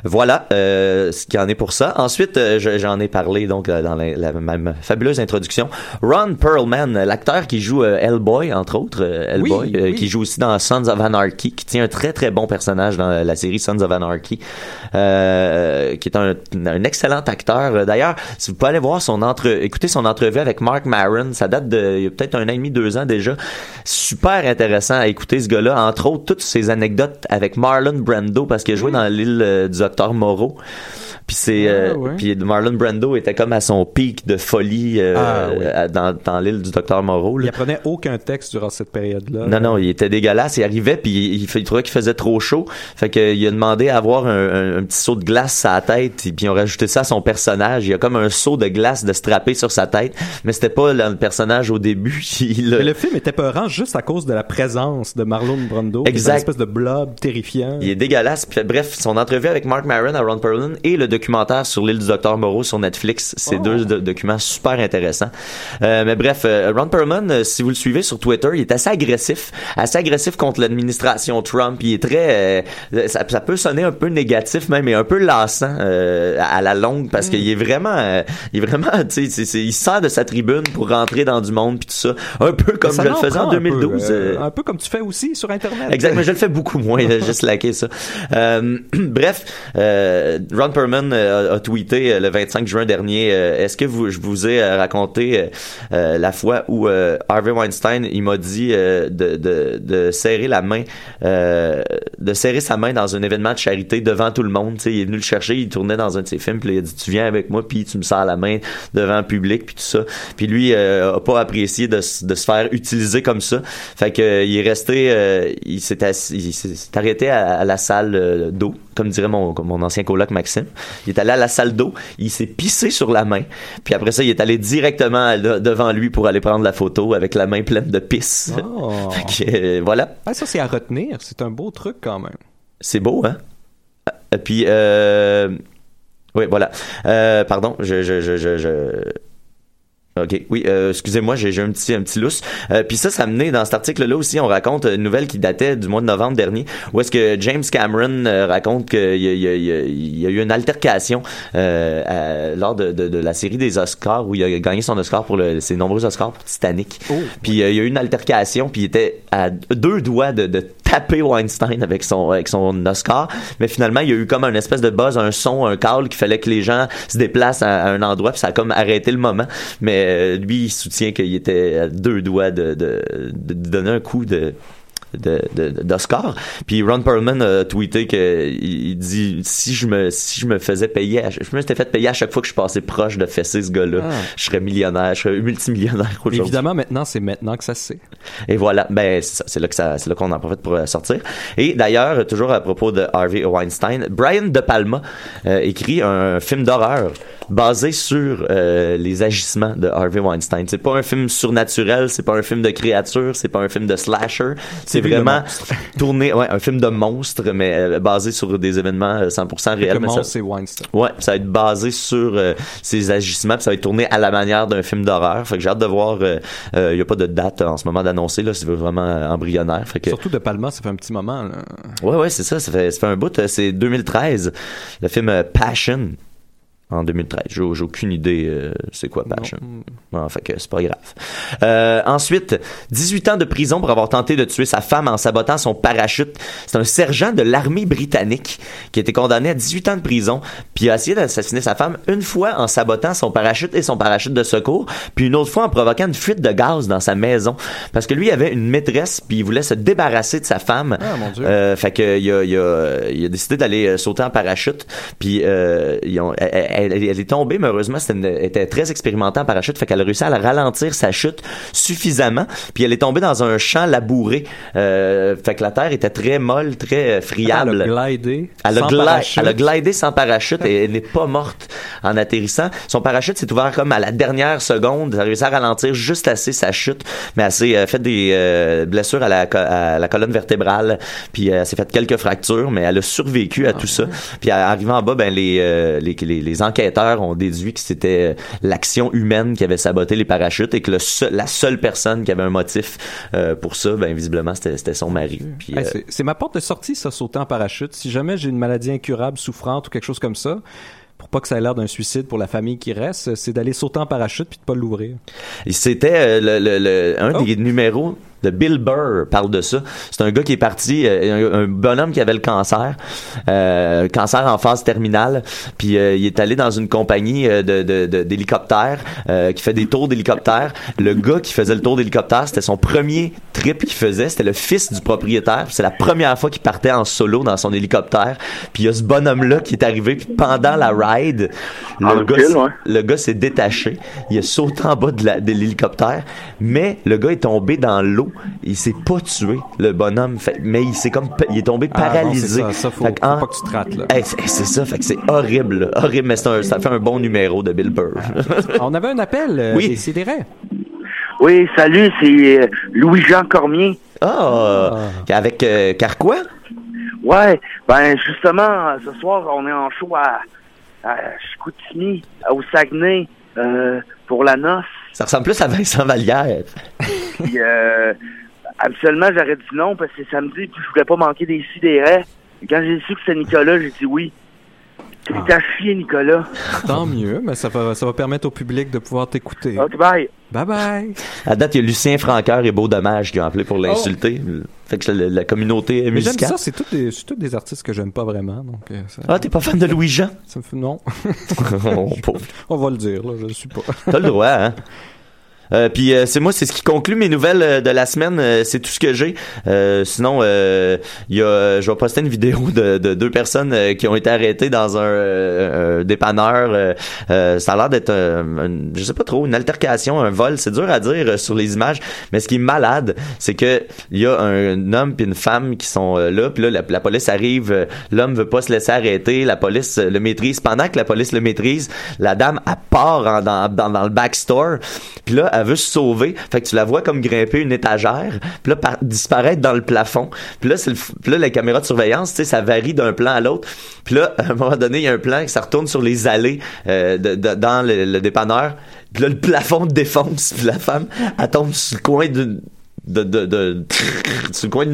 Speaker 3: voilà euh, ce qu'il y en est pour ça. Ensuite je- j'en ai parlé donc dans la, la même fabuleuse introduction. Ron Perlman, l'acteur qui joue Hellboy entre autres, Hellboy
Speaker 2: Oui, oui.
Speaker 3: qui joue aussi dans Sons of Anarchy, qui tient un très très bon personnage dans la série Sons of Anarchy, euh, qui est un, un excellent acteur. D'ailleurs, si vous pouvez aller voir son entre, écoutez son entrevue avec Mark Maron, ça date de il y a peut-être un an et demi, deux ans déjà. Super intéressant à écouter ce gars-là. Entre autres, toutes ses anecdotes avec Marlon Brando parce qu'il a joué dans l'île euh, du Docteur Moreau. Puis c'est
Speaker 2: Ah,
Speaker 3: euh,
Speaker 2: ouais.
Speaker 3: puis Marlon Brando était comme à son pic de folie euh,
Speaker 2: Ah, oui.
Speaker 3: dans, dans l'île du Docteur Moreau. là.
Speaker 2: Il apprenait aucun texte durant cette période-là.
Speaker 3: Non, non, il était dégueulasse. Il arrivait, puis il, il, il trouvait qu'il faisait trop chaud. Fait que, il a demandé à avoir un, un- un petit seau de glace à la tête, et puis ils ont rajouté ça à son personnage. Il y a comme un seau de glace de strapper sur sa tête, mais c'était pas le, le personnage au début. [laughs] Il,
Speaker 2: Mais le film était peurant juste à cause de la présence de Marlon Brando.
Speaker 3: Exact.
Speaker 2: Une espèce de blob terrifiant.
Speaker 3: il est dégueulasse. Puis, bref, son entrevue avec Mark Maron à Ron Perlman et le documentaire sur l'île du Docteur Moreau sur Netflix, c'est
Speaker 2: Oh.
Speaker 3: deux do- documents super intéressants. Euh, mais bref, euh, Ron Perlman, euh, si vous le suivez sur Twitter, il est assez agressif, assez agressif contre l'administration Trump. Il est très, euh, ça, ça peut sonner un peu négatif même, et un peu lassant euh, à la longue parce
Speaker 2: Mm.
Speaker 3: qu'il est vraiment, il est vraiment, [laughs] tu sais, il sert de sa tribune pour rentrer dans du monde puis tout ça, un peu comme je le faisais en
Speaker 2: prend un peu,
Speaker 3: 2012.
Speaker 2: euh,
Speaker 3: euh,
Speaker 2: un peu comme tu fais aussi sur Internet.
Speaker 3: Exact, mais je le fais beaucoup moins, [laughs] juste laquer ça. Euh, [clears throat] bref, euh, Ron Perlman euh, a, tweeté euh, le 25 juin dernier. euh, Est-ce que vous, je vous ai raconté la fois où euh, Harvey Weinstein il m'a dit de, serrer la main, de serrer sa main dans un événement de charité devant tout le monde. Il est venu le chercher, il tournait dans un de ses films, puis il a dit tu viens avec moi, puis tu me serres la main devant le public, puis tout ça. Puis lui a pas apprécié de, se faire utiliser comme ça. Fait que il est resté, il s'est arrêté à, la salle d'eau, comme dirait mon, mon ancien coloc Maxime. Il est allé à la salle d'eau, il s'est pissé sur la main, puis après ça, il est allé directement à- de- devant lui pour aller prendre la photo avec la main pleine de pisse.
Speaker 2: Oh. [laughs]
Speaker 3: Que, euh, voilà,
Speaker 2: Ah, ça, c'est à retenir. C'est un beau truc quand même.
Speaker 3: c'est beau, hein? Et puis, euh... oui, voilà. Euh, pardon, je, je, je, je, je- OK. Oui, euh, excusez-moi, j'ai un petit un petit lousse. Euh, puis ça, ça menait dans cet article-là aussi, on raconte une nouvelle qui datait du mois de novembre dernier, où est-ce que James Cameron euh, raconte qu'il y, y y a- eu une altercation euh, à- lors de, de- de la série des Oscars, où il a gagné son Oscar pour le, ses nombreux Oscars pour Titanic. Puis euh, il y a eu une altercation, puis il était à deux doigts de, de taper Weinstein avec son avec son Oscar, mais finalement il y a eu comme un espèce de buzz, un son, un call qu'il fallait que les gens se déplacent à, un endroit, puis ça a comme arrêté le moment. Mais euh, lui il soutient qu'il était à deux doigts de, de- de donner un coup de de, de- d'Oscar. Puis Ron Perlman a tweeté que il dit si je me si je me faisais payer, à- je me suis fait payer à chaque fois que je passais proche de fesser ce gars-là,
Speaker 2: Ah.
Speaker 3: je serais millionnaire, je serais multimillionnaire aujourd'hui.
Speaker 2: Évidemment, maintenant, c'est maintenant que ça se sait.
Speaker 3: Et voilà, ben c'est là que ça, c'est là qu'on en profite pour euh, sortir. Et d'ailleurs, toujours à propos de Harvey Weinstein, Brian De Palma euh, écrit un film d'horreur basé sur euh, les agissements de Harvey Weinstein. C'est pas un film surnaturel, c'est pas un film de créature, c'est pas un film de slasher, c'est
Speaker 2: le
Speaker 3: vraiment tourné, ouais, un film de monstre, mais euh, basé sur des événements euh, 100% réels.
Speaker 2: Le monstre, c'est Weinstein.
Speaker 3: Ouais, ça va être basé sur euh, ces agissements, puis ça va être tourné à la manière d'un film d'horreur. Fait que j'ai hâte de voir. Il y a pas de date en ce moment d'annoncer là, c'est vraiment euh, embryonnaire. Fait que
Speaker 2: Surtout de Palma, ça fait un petit moment. Là.
Speaker 3: ouais, ouais, c'est ça. Ça fait, ça fait un bout. euh, C'est 2013, le film euh, Passion. En 2013, j'ai aucune idée euh, c'est quoi Passion. Non, fait que c'est pas grave. Euh, ensuite, 18 ans de prison pour avoir tenté de tuer sa femme en sabotant son parachute. C'est un sergent de l'armée britannique qui a été condamné à 18 ans de prison, puis a essayé d'assassiner sa femme une fois en sabotant son parachute et son parachute de secours, puis une autre fois en provoquant une fuite de gaz dans sa maison. Parce que lui avait une maîtresse, puis il voulait se débarrasser de sa femme.
Speaker 2: Ah, mon Dieu.
Speaker 3: Euh, fait que il a, il a, il a décidé d'aller euh, sauter en parachute, puis euh, ils ont- elle, elle- elle est tombée, mais heureusement, c'était une- elle était très expérimentée en parachute, fait qu'elle a réussi à ralentir sa chute suffisamment, puis elle est tombée dans un champ labouré, euh, fait que la terre était très molle, très euh, friable.
Speaker 2: Elle a glidé.
Speaker 3: Elle a,
Speaker 2: sans parachute.
Speaker 3: elle a glidé sans parachute et elle n'est pas morte en atterrissant. Son parachute s'est ouvert comme à la dernière seconde. Elle a réussi à ralentir juste assez sa chute, mais elle s'est euh, fait des euh, blessures à la, à la colonne vertébrale, puis euh, elle s'est fait quelques fractures, mais elle a survécu à tout ça. Puis arrivant en bas, ben les, euh, les, les, les enquêteurs ont déduit que c'était euh, l'action humaine qui avait saboté les parachutes et que le seul- la seule personne qui avait un motif euh, pour ça, ben visiblement c'était son mari. Puis,
Speaker 2: Hey,
Speaker 3: euh,
Speaker 2: c'est- ma porte de sortie, ça, sauter en parachute. Si jamais j'ai une maladie incurable, souffrante ou quelque chose comme ça, pour pas que ça ait l'air d'un suicide pour la famille qui reste, c'est d'aller sauter en parachute puis de pas l'ouvrir.
Speaker 3: C'était le, le- le- un
Speaker 2: Oh.
Speaker 3: des numéros de Bill Burr parle de ça. C'est un gars qui est parti, euh, un, un bonhomme qui avait le cancer, euh, cancer en phase terminale, puis euh, il est allé dans une compagnie euh, de de- de- d'hélicoptères euh, qui fait des tours d'hélicoptères. Le gars qui faisait le tour d'hélicoptère, c'était son premier trip qu'il faisait, c'était le fils du propriétaire. C'est la première fois qu'il partait en solo dans son hélicoptère. Puis il y a ce bonhomme-là qui est arrivé, puis pendant la ride, le
Speaker 6: En
Speaker 3: gars,
Speaker 6: ouais.
Speaker 3: le gars s'est détaché, il a sauté en bas de l'hélicoptère, mais le gars est tombé dans l'eau, il s'est pas tué, le bonhomme, fait- mais il s'est comme, il est tombé
Speaker 2: Ah, non,
Speaker 3: paralysé.
Speaker 2: c'est ça, ça, faut-
Speaker 3: Fait
Speaker 2: faut
Speaker 3: en-
Speaker 2: pas que tu te rates, là.
Speaker 3: Hey, c'est c'est ça, fait que c'est horrible, là, horrible, mais c'est un- ça fait un bon numéro de Bill Burr.
Speaker 2: On avait un appel. euh,
Speaker 3: Oui.
Speaker 2: des.
Speaker 9: Oui, salut, c'est euh, Louis-Jean Cormier.
Speaker 3: Ah, avec euh, Carquois?
Speaker 9: Ouais, ben justement, ce soir, on est en show à, à Chicoutimi, au Saguenay, euh, pour la noce.
Speaker 3: Ça ressemble plus à Vincent Vallière. [laughs]
Speaker 9: Puis, euh, habituellement, j'aurais dit non parce que c'est samedi, puis je voulais pas manquer des sidérés. Quand j'ai su que c'était Nicolas, j'ai dit oui. C'est à chier, Nicolas. [laughs]
Speaker 2: Tant mieux, mais ça va, ça va permettre au public de pouvoir t'écouter.
Speaker 9: Ok, bye.
Speaker 2: Bye bye.
Speaker 3: À date, il y a Lucien Franqueur et Beau Dommage qui ont appelé pour l'insulter. Fait que la, la communauté
Speaker 2: Mais j'aime
Speaker 3: musicale.
Speaker 2: ça, c'est tous des, tous des artistes que j'aime pas vraiment. Donc, euh, ça,
Speaker 3: Ah, t'es pas fan de Louis-Jean?
Speaker 2: ça me fait non. [laughs]
Speaker 3: Oh, pauvre.
Speaker 2: On va le dire, là, je le suis pas.
Speaker 3: T'as le droit, hein? [laughs] Euh, puis euh, c'est moi, c'est ce qui conclut mes nouvelles euh, de la semaine. Euh, c'est tout ce que j'ai. Sinon, il y a, je vais poster une vidéo de, de deux personnes qui ont été arrêtées dans un, un dépanneur. Ça a l'air d'être, je sais pas trop, une altercation, un vol. C'est dur à dire sur les images, mais ce qui est malade, c'est que il y a un homme puis une femme qui sont là. Puis là, la, police arrive. L'homme veut pas se laisser arrêter. La police le maîtrise. Pendant que la police le maîtrise, la dame elle part en- dans, dans, dans le backstore. Puis là, elle veut se sauver. Fait que tu la vois comme grimper une étagère, puis là par- disparaître dans le plafond. Puis là, là la caméra de surveillance, tu sais, ça varie d'un plan à l'autre. Puis là, à un moment donné, il y a un plan que ça retourne sur les allées euh, dans le, dépanneur. Puis là, le plafond [laughs] défonce, puis la femme, elle tombe sur le coin d'une de,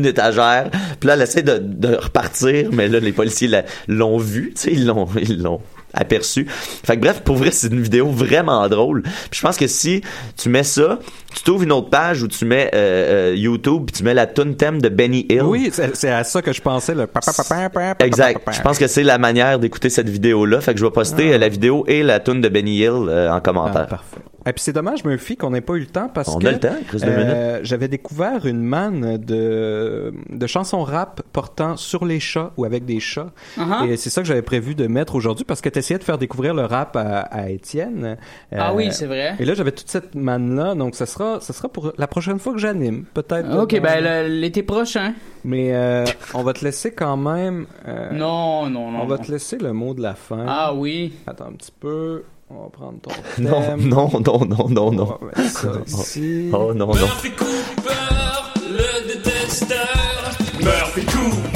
Speaker 3: [laughs] étagère. Puis là, elle essaie de, repartir, mais là, les policiers l'ont vu, tu sais, ils l'ont aperçu. Fait que bref, pour vrai, c'est une vidéo vraiment drôle. Puis je pense que si tu mets ça, tu trouves une autre page où tu mets euh, euh, YouTube, puis tu mets la tune thème de Benny Hill.
Speaker 2: Oui, c'est à ça que je pensais. Le
Speaker 3: Exact. Je pense que c'est la manière d'écouter cette vidéo-là. Fait que je vais poster euh, la vidéo et la tune de Benny Hill euh, en commentaire.
Speaker 2: parfait. Et puis c'est dommage, Murphy, qu'on n'ait pas eu le temps parce
Speaker 3: On
Speaker 2: que euh, j'avais découvert une manne de, de chansons rap portant sur les chats ou avec des chats.
Speaker 7: Uh-huh.
Speaker 2: Et c'est ça que j'avais prévu de mettre aujourd'hui parce que tu essayais de faire découvrir le rap à, à Étienne.
Speaker 7: Ah
Speaker 2: Euh,
Speaker 7: oui, c'est vrai.
Speaker 2: Et là, j'avais toute cette manne-là, donc ça sera, ça sera pour la prochaine fois que j'anime, peut-être.
Speaker 7: Ok,
Speaker 2: dans-
Speaker 7: ben l'été prochain.
Speaker 2: Mais euh, on va te laisser quand même. euh,
Speaker 7: Non, non, non.
Speaker 2: On va
Speaker 7: non.
Speaker 2: te laisser le mot de la fin.
Speaker 7: Ah oui.
Speaker 2: Attends un petit peu. On va prendre ton [laughs]
Speaker 3: Non,
Speaker 2: thème.
Speaker 3: non, non, non, non, non.
Speaker 2: On va mettre ça [laughs] ici.
Speaker 3: Oh non, non.
Speaker 5: Murphy Cooper, le détesteur. Murphy Cooper,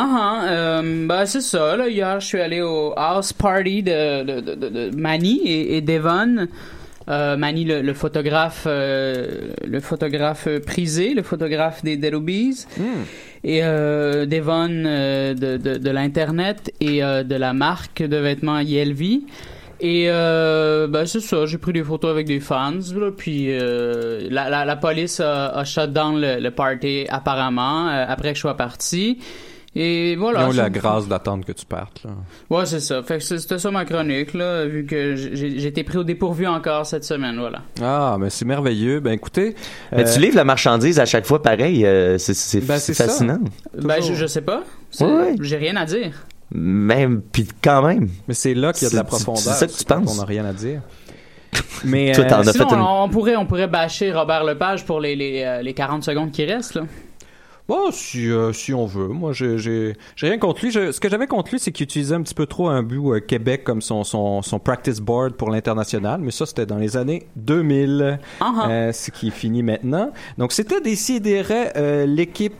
Speaker 7: Ah, ah, euh, ben c'est ça. Là, hier, je suis allé au house party de, de, de, de- Manny et, et Devon. Euh, Manny, le, le photographe, euh, le photographe euh, prisé, le photographe des Dead Obies. Et Devon de, de, de l'internet et de la marque de vêtements YLV. Et euh, ben c'est ça, j'ai pris des photos avec des fans, là, puis euh, la, la, la police a, a shut down le, le party apparemment euh, après que je sois parti. Et voilà.
Speaker 2: Ils ont eu la grâce d'attendre que tu partes. Là.
Speaker 7: Ouais, c'est ça. Fait que c'est- c'était ça ma chronique, là, vu que j'ai été pris au dépourvu encore cette semaine, voilà.
Speaker 2: Ah, mais c'est merveilleux. Ben écoutez.
Speaker 3: Mais
Speaker 2: euh,
Speaker 3: tu livres la marchandise à chaque fois pareil, euh, c'est
Speaker 2: Ben, ça.
Speaker 3: fascinant.
Speaker 7: Ben, je, je sais pas.
Speaker 3: Ouais, ouais.
Speaker 7: J'ai rien à dire.
Speaker 3: Même, puis quand même.
Speaker 2: Mais c'est là qu'il y a de la profondeur.
Speaker 3: c'est ça que tu penses.
Speaker 2: On n'a rien à dire. Mais
Speaker 3: Toi,
Speaker 2: euh,
Speaker 3: as
Speaker 7: Sinon,
Speaker 3: fait une-
Speaker 7: on, on pourrait, on pourrait bâcher Robert Lepage pour les, les, euh, les 40 secondes qui restent, là.
Speaker 2: Bon, si, euh, si on veut. Moi, j'ai rien contre lui. Je- ce que j'avais contre lui, c'est qu'il utilisait un petit peu trop un but euh, Québec comme son, son, son practice board pour l'international. Mais ça, c'était dans les années 2000,
Speaker 7: Ah, ah.
Speaker 2: euh, ce qui est fini maintenant. Donc, c'était des euh, l'équipe